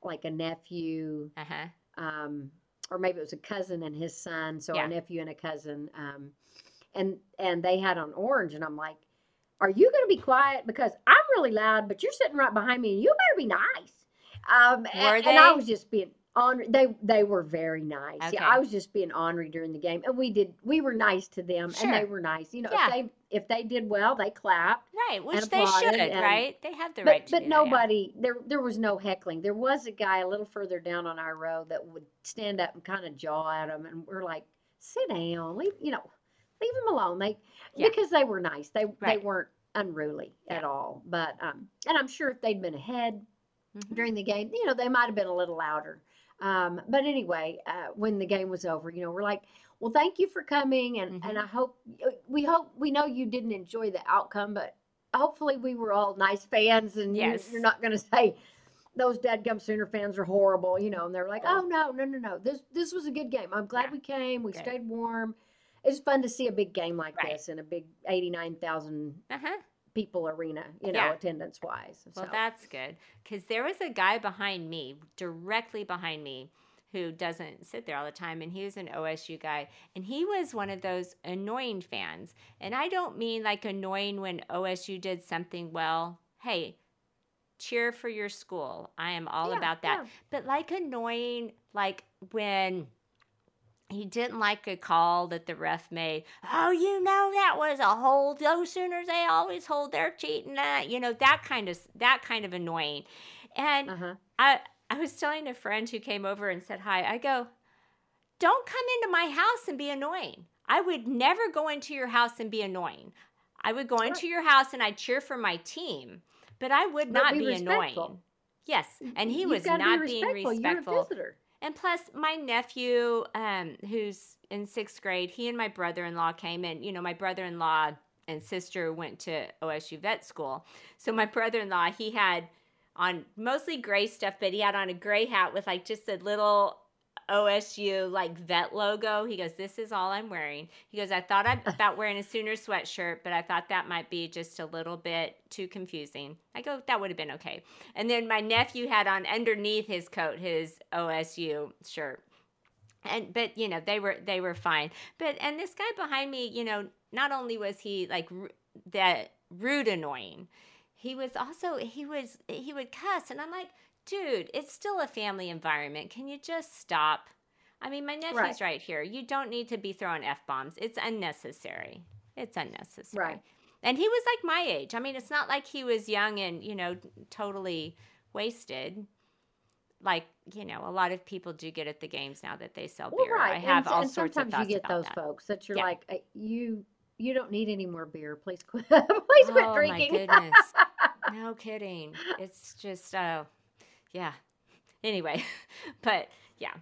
like a nephew,
uh-huh.
um, or maybe it was a cousin and his son, so
Yeah.
a nephew and a cousin, um, and and they had on orange, and I'm like, "Are you going to be quiet? Because I'm really loud, but you're sitting right behind me, and you better be nice." Um, a-
Were
and, I was just being on. They they were very nice.
Okay.
Yeah, I was just being ornery during the game, and we did we were nice to them, and they were nice. You know,
Yeah.
if they if they did well, they clapped.
Right, which they should,
and-
right? They have the
But
right to
but
do that, yeah.
nobody there there was no heckling. There was a guy a little further down on our row that would stand up and kind of jaw at him, and we're like, "Sit down, leave you know, leave them alone." They
Yeah.
because they were nice. They they weren't unruly at all. But um, and I'm sure if they'd been ahead
Mhm.
during the game, you know, they might have been a little louder. Um, but anyway, uh, when the game was over, you know, we're like, well, thank you for coming, and and
Mhm.
I hope we hope we know you didn't enjoy the outcome, but hopefully we were all nice fans, and you-
Yes.
you're not going to say those Dadgum Sooner fans are horrible, you know. And they're like, oh no, no, no, no, this this was a good game. I'm glad
Yeah.
we came. We
Good.
stayed warm. It's fun to see a big game like
Right.
this in a big eighty nine thousand
Uh-huh.
people arena, you know,
Yeah.
attendance wise.
Well,
so.
that's good because there was a guy behind me, directly behind me, who doesn't sit there all the time, and he was an OSU guy, and he was one of those annoying fans. And I don't mean like annoying when OSU did something well. Hey, cheer for your school. I am all
Yeah,
about that.
yeah.
But like annoying, like when he didn't like a call that the ref made. Oh, you know that was a hold. Those Sooners, they always hold their cheating that. You know that kind of that kind of annoying. And
Uh-huh.
I I was telling a friend who came over and said hi. I go, don't come into my house and be annoying. I would never go into your house and be annoying. I would go into your house and I'd cheer for my team, but I would
But
not
be
be, annoying. Yes, and he
You've
was not
be
being
respectful.
respectful.
A visitor.
And plus, my nephew, um, who's in sixth grade, he and my brother in law came in. You know, my brother in law and sister went to OSU vet school. So my brother in law, he had on mostly gray stuff, but he had on a gray hat with like just a little OSU like vet logo. He goes, This is all I'm wearing. He goes, I thought about wearing a Sooner sweatshirt, but I thought that might be just a little bit too confusing. I go, That would have been okay. And then my nephew had on underneath his coat his OSU shirt. And but you know they were they were fine. But and this guy behind me, you know, not only was he like ru- that rude annoying, he was also he was he would cuss, and I'm like, dude, it's still a family environment. Can you just stop? I mean, my nephew's
Right.
right, here. You don't need to be throwing f bombs. It's unnecessary. It's unnecessary.
Right.
And he was like my age. I mean, it's not like he was young and you know totally wasted. Like you know, a lot of people do get at the games now that they sell
Well,
beer.
right.
I have
and,
all
and
sorts of
sometimes
thoughts
you get those
that.
folks that you're
Yeah.
like, "Uh, you you don't need any more beer. Please quit. Please quit
oh
drinking.
my goodness! no kidding. It's just, uh, yeah. Anyway, but yeah,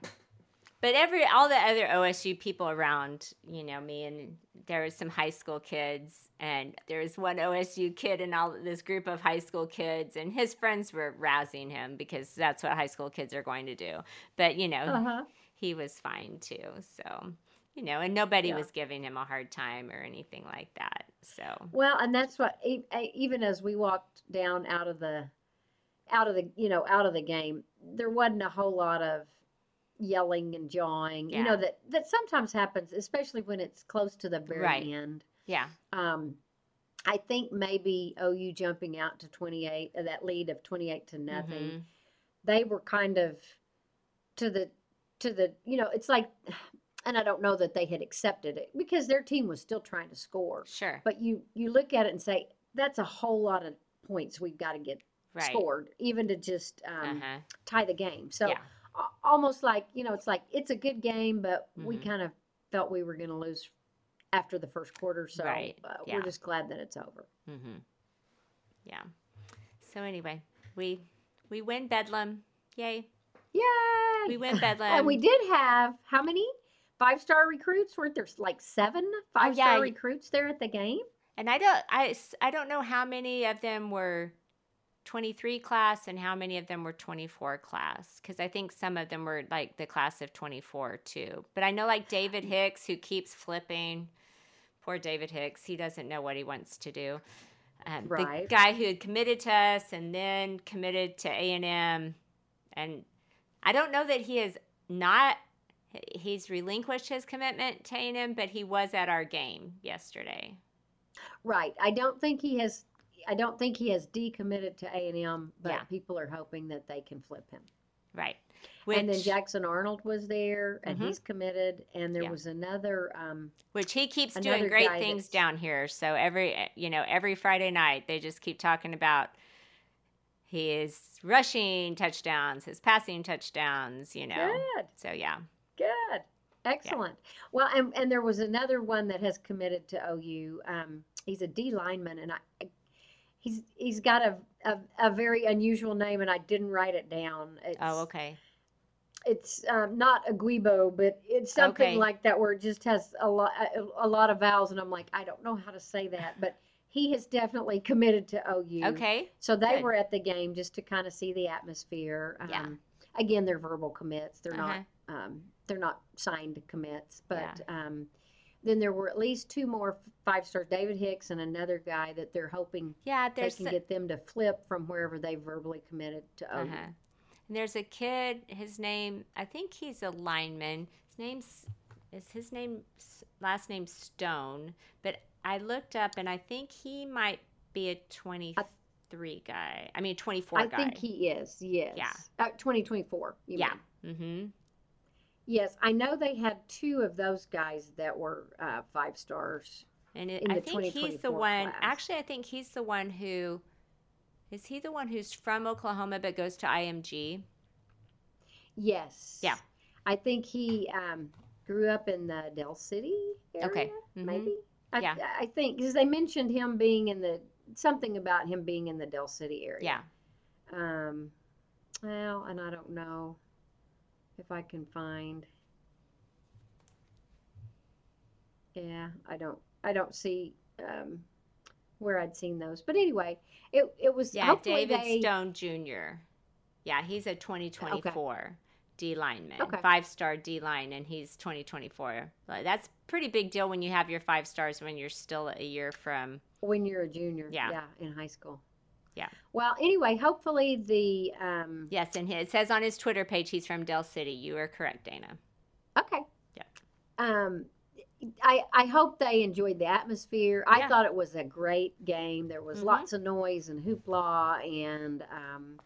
but every all the other OSU people around, you know, me and there was some high school kids, and there was one OSU kid in all this group of high school kids, and his friends were rousing him because that's what high school kids are going to do. But you know,
uh-huh.
he was fine too. So. You know, and nobody
Yeah.
was giving him a hard time or anything like that. So,
Well, and that's what even as we walked down out of the out of the you know out of the game, there wasn't a whole lot of yelling and jawing. You know that that sometimes happens, especially when it's close to the very
Right.
end.
yeah.
Um, I think maybe OU jumping out to 28, uh, that lead of 28 to nothing.
Mhm.
They were kind of to the to the you know it's like, and I don't know that they had accepted it because their team was still trying to score.
Sure.
But you you look at it and say that's a whole lot of points we've got to get
Right.
scored, even to just um,
Uh-huh.
tie the game. So
Yeah.
almost like you know, it's like it's a good game, but we
Mhm.
kind of felt we were going to lose after the first quarter. So
Right,
uh,
yeah.
we're just glad that it's over.
Mm-hmm. Yeah. So anyway, we we win Bedlam. Yay.
Yay!
We win Bedlam.
and we did have how many five star recruits? Weren't there like seven five star
Oh, yeah,
recruits there at the game?
And I don't I, I don't know how many of them were 23 class and how many of them were 24 class cuz I think some of them were like the class of 24 too. But I know like David Hicks who keeps flipping. Poor David Hicks, he doesn't know what he wants to do. Um, The guy who had committed to us and then committed to A&M and I don't know that he is not he's relinquished his commitment to A&M, but he was at our game yesterday.
Right. I don't think he has. I don't think he has decommitted to A and M, but
Yeah.
people are hoping that they can flip him.
Right.
and then Jackson Arnold was there, and
Mhm.
he's committed. And there
Yeah.
was another. Um,
which he keeps doing great things
that's-
down here. So every you know every Friday night they just keep talking about his rushing touchdowns, his passing touchdowns. You know,
Good.
so yeah,
Excellent. Well, and, and there was another one that has committed to OU. Um, he's a D lineman, and I, I- he's he's got a, a a very unusual name, and I didn't write it down. It's,
oh okay,
It's um, not Aguibo, but it's something
Okay.
like that where it just has a lot a, a lot of vowels, and I'm like, I don't know how to say that, but he has definitely committed to OU.
okay,
So they
Good.
were at the game just to kind of see the atmosphere. Um,
Yeah.
Again, they're verbal commits. They're
Uh-huh.
not. Um, they're not signed commits. But um, then there were at least two more five stars. David Hicks and another guy that they're hoping
yeah.
they can
a-
get them to flip from wherever they verbally committed to OU.
Uh-huh. And there's a kid. His name, I think he's a lineman. His name's is his name last name Stone. But I looked up, and I think he might be a 23 guy. I mean, 24
I
guy.
think he is. Yes.
Yeah.
Uh, 2024.
yeah. Mm-hmm.
Yes, I know they had two of those guys that were uh, five stars.
And it, I think he's the one.
class.
Actually, I think he's the one who. Is he the one who's from Oklahoma but goes to IMG?
Yes.
Yeah.
I think he um, grew up in the Del City area.
Okay. Mhm.
Maybe. I,
Yeah.
I think because they mentioned him being in the something about him being in the Del City area.
Yeah.
Um, Well, and I don't know if I can find. Yeah, I don't. I don't see um, where I'd seen those. But anyway, it it was
Yeah, David
they.
Stone Jr. Yeah, he's a 2024 D lineman,
Okay.
five star D line, and he's 2024. Like, That's pretty big deal when you have your five stars when you're still a year from.
when you're a junior.
Yeah.
in high school.
Yeah.
Well, anyway, hopefully the um,
Yes, and it says on his Twitter page he's from Del City. You are correct, Dana.
Okay.
Yeah.
Um, I I hope they enjoyed the atmosphere. I
Yeah.
thought it was a great game. There was
Mhm.
lots of noise and hoopla, and um,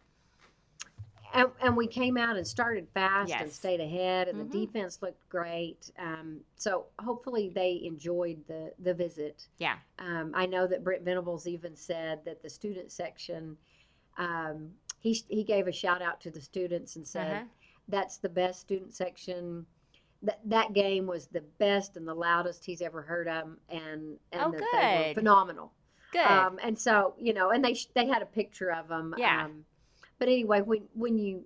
and, and we came out and started fast and stayed ahead, and
Mhm.
the defense looked great. Um, so hopefully they enjoyed the the visit.
Yeah.
Um, I know that Brent Venables even said that the student section. Um, he, he gave a shout out to the students and said,
Uh-huh.
that's the best student section. That that game was the best and the loudest he's ever heard them, and and
Oh,
that they were phenomenal.
Good.
Um, and so you know, and they sh- they had a picture of them.
Yeah.
Um, but anyway, when when you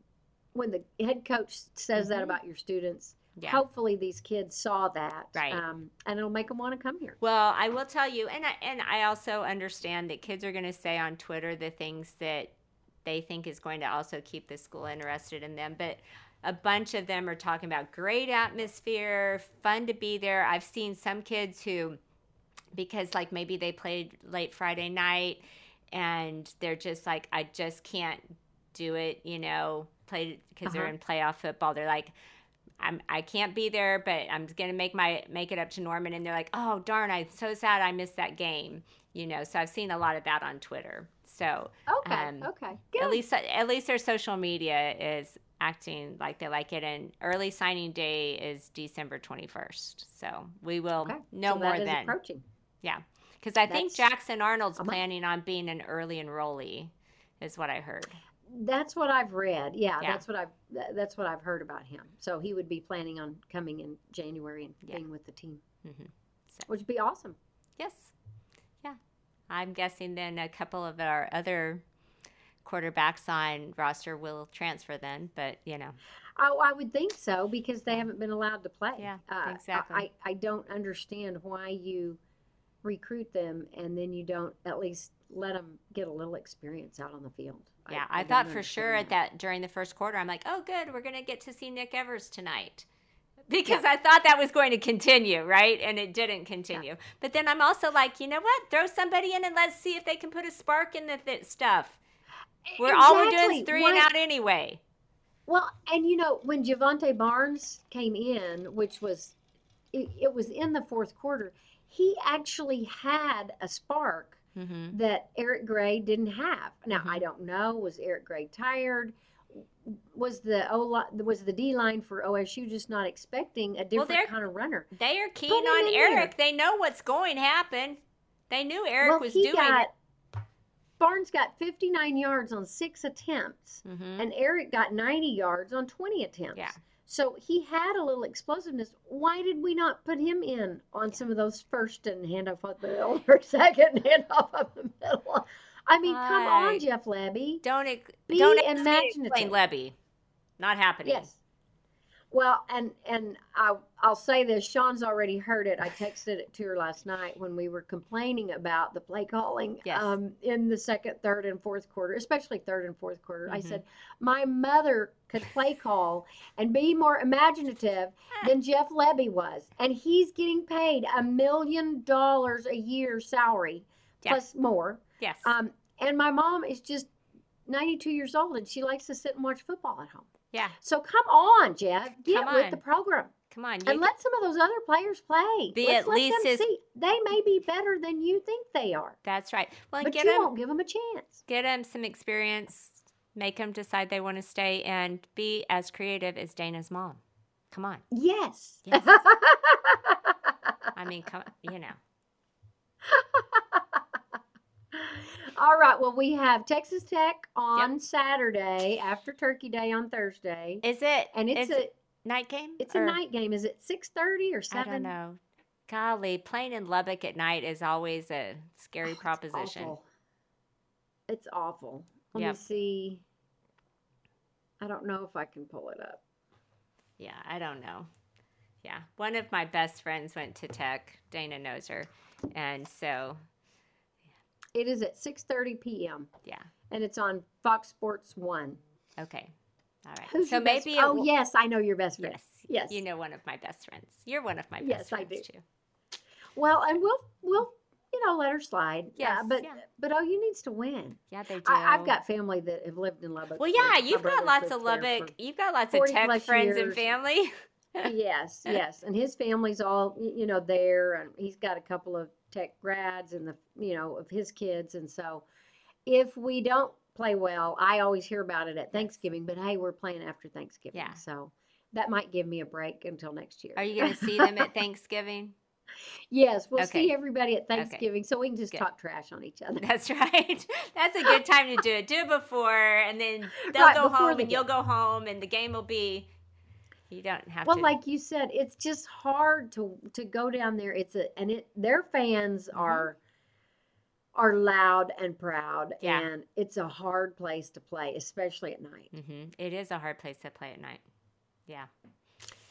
when the head coach says that
Mhm.
about your students,
yeah.
hopefully these kids saw that,
Right.
Um, and it'll make them want to come here.
Well, I will tell you, and I, and I also understand that kids are going to say on Twitter the things that they think is going to also keep the school interested in them. But a bunch of them are talking about great atmosphere, fun to be there. I've seen some kids who, because like maybe they played late Friday night and they're just like, I just can't do it, you know, play because they're
Uh-huh.
in playoff football. They're like, I'm I can't be there, but I'm gonna make my make it up to Norman, and they're like, oh darn, I'm so sad I missed that game, you know. So I've seen a lot of that on Twitter. So
Okay,
Um,
okay, good.
at least at least their social media is acting like they like it. And early signing day is December 21st, so we will
okay.
know
so
more then.
approaching.
Because I think Jackson Arnold's
month.
planning on being an early enrollee, is what I heard.
That's what I've read. Yeah,
Yeah.
that's what I've tha- that's what I've heard about him. So he would be planning on coming in January and
Yeah.
being with the team,
hmm So.
which would be awesome.
Yes. Yeah. I'm guessing then a couple of our other quarterbacks on roster will transfer then, but you know.
Oh, I would think so because they haven't been allowed to play.
Yeah,
Uh,
exactly.
I, I don't understand why you recruit them and then you don't at least let them get a little experience out on the field.
Yeah, I,
don't
thought for sure
understand
at that during the first quarter, I'm like, oh, good, we're going to get to see Nick Evers tonight. Because I thought that was going to continue, right? And it didn't continue. But then I'm also like, you know what? Throw somebody in and let's see if they can put a spark in the th- stuff. We're all we're doing is three
Why-
and out anyway.
Well, and you know when Jovantae Barnes came in, which was it, it was in the fourth quarter, he actually had a spark
Mm-hmm.
that Eric Gray didn't have. Now
Mhm.
I don't know. Was Eric Gray tired? Was the O was the D line for OSU just not expecting a different
they're-
kind of runner?
They are keen on Eric. They know what's going to happen. They knew Eric
well,
was doing
got Barnes got 59 yards on six attempts,
it. hmm
and Eric got 90 yards on 20 attempts.
Yeah.
So he had a little explosiveness. Why did we not put him in on some of those first and handoff up the middle or second handoff up the middle? I mean, come on, Jeff Lebby.
Don't ex-
Be
don't
imaginative.
explain Lebby. Not happening.
Yes. Well, and and I I'll say this. Shawn's already heard it. I texted it to her last night when we were complaining about the play calling
Yes.
um, in the second, third, and fourth quarter, especially third and fourth quarter. I
Mhm.
said my mother could play call and be more imaginative than Jeff Lebby was, and he's getting paid a million dollars a year salary plus more.
Yes.
Um, and my mom is just 92 years old, and she likes to sit and watch football at home.
Yeah.
So come on, Jeff, get
Come
with the program
Come on.
And let some of those other players play. Let's
at
let
least
them
as-
see. They may be better than you think they are,
That's right. Well,
but
get
you
them
won't give them a chance.
get them some experience. Make them decide they want to stay and be as creative as Dana's mom. Come on.
Yes.
Yes. I mean, come. You know.
All right. Well, we have Texas Tech on Saturday after Turkey Day on Thursday,
Is it?
and it's a
it night game.
it's
Or-
a night game. Is it six thirty or seven?
I don't know. Golly, playing in Lubbock at night is always a scary
Oh, it's
proposition.
awful. It's awful. Let
Yep.
me see. I don't know if I can pull it up.
Yeah, I don't know. Yeah, one of my best friends went to Tech. Dana knows her, and so
It is at 6:30 p.m.
yeah.
and it's on Fox Sports One.
Okay, all right.
Who's
so
best-
maybe
oh
will-
yes, I know your best friend.
yes,
Yes.
You know one of my best friends. You're one of my best
Yes, I
friends
do.
too.
Well, and we'll we'll you know let her slide.
Yes,
Uh, but
yeah.
but OU needs to win.
Yeah, they do.
I, I've got family that have lived in Lubbock.
Well, yeah, you've got lots of Lubbock. You've got lots of Tech friends and family.
yes, yes, and his family's all you know there, and he's got a couple of tech grads and the you know of his kids, and so if we don't play well, I always hear about it at Thanksgiving. But hey, we're playing after Thanksgiving,
Yeah.
so that might give me a break until next year.
Are you going to see them at Thanksgiving?
yes, we'll
Okay.
see everybody at Thanksgiving, so we can just
Good.
talk trash on each other.
That's right. That's a good time to do it. Do it before, and then they'll
Right,
go home,
the
and you'll go home, and the game will be. You don't have to
Well,
to.
like you said, it's just hard to to go down there. It's a and it their fans
Mhm.
are are loud and proud,
Yeah.
and it's a hard place to play, especially at night.
Mm-hmm. It is a hard place to play at night. Yeah,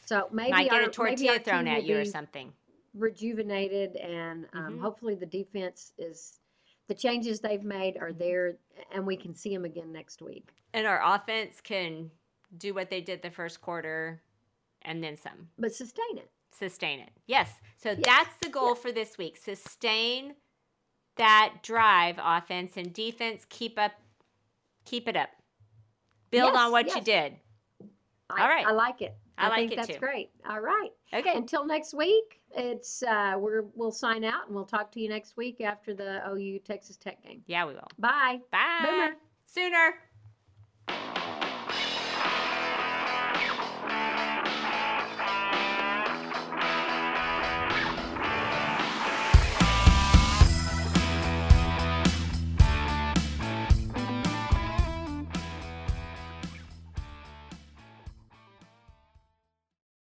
So maybe
might get
our,
a tortilla thrown at you or something.
rejuvenated, and um,
Mhm.
hopefully the defense is the changes they've made are
Mhm.
there, and we can see them again next week.
And our offense can do what they did the first quarter, and then some.
But sustain it.
sustain it. Yes. So
Yes.
that's the goal for this week. Sustain that drive offense and defense keep up keep it up. Build
Yes,
on what you did.
I,
All right.
I like it.
I like
think
it
that's
too.
great. All right.
Okay.
Until next week, it's uh, we're we'll sign out and we'll talk to you next week after the OU Texas Tech game.
yeah, we will.
Bye.
Bye.
Boomer.
Sooner.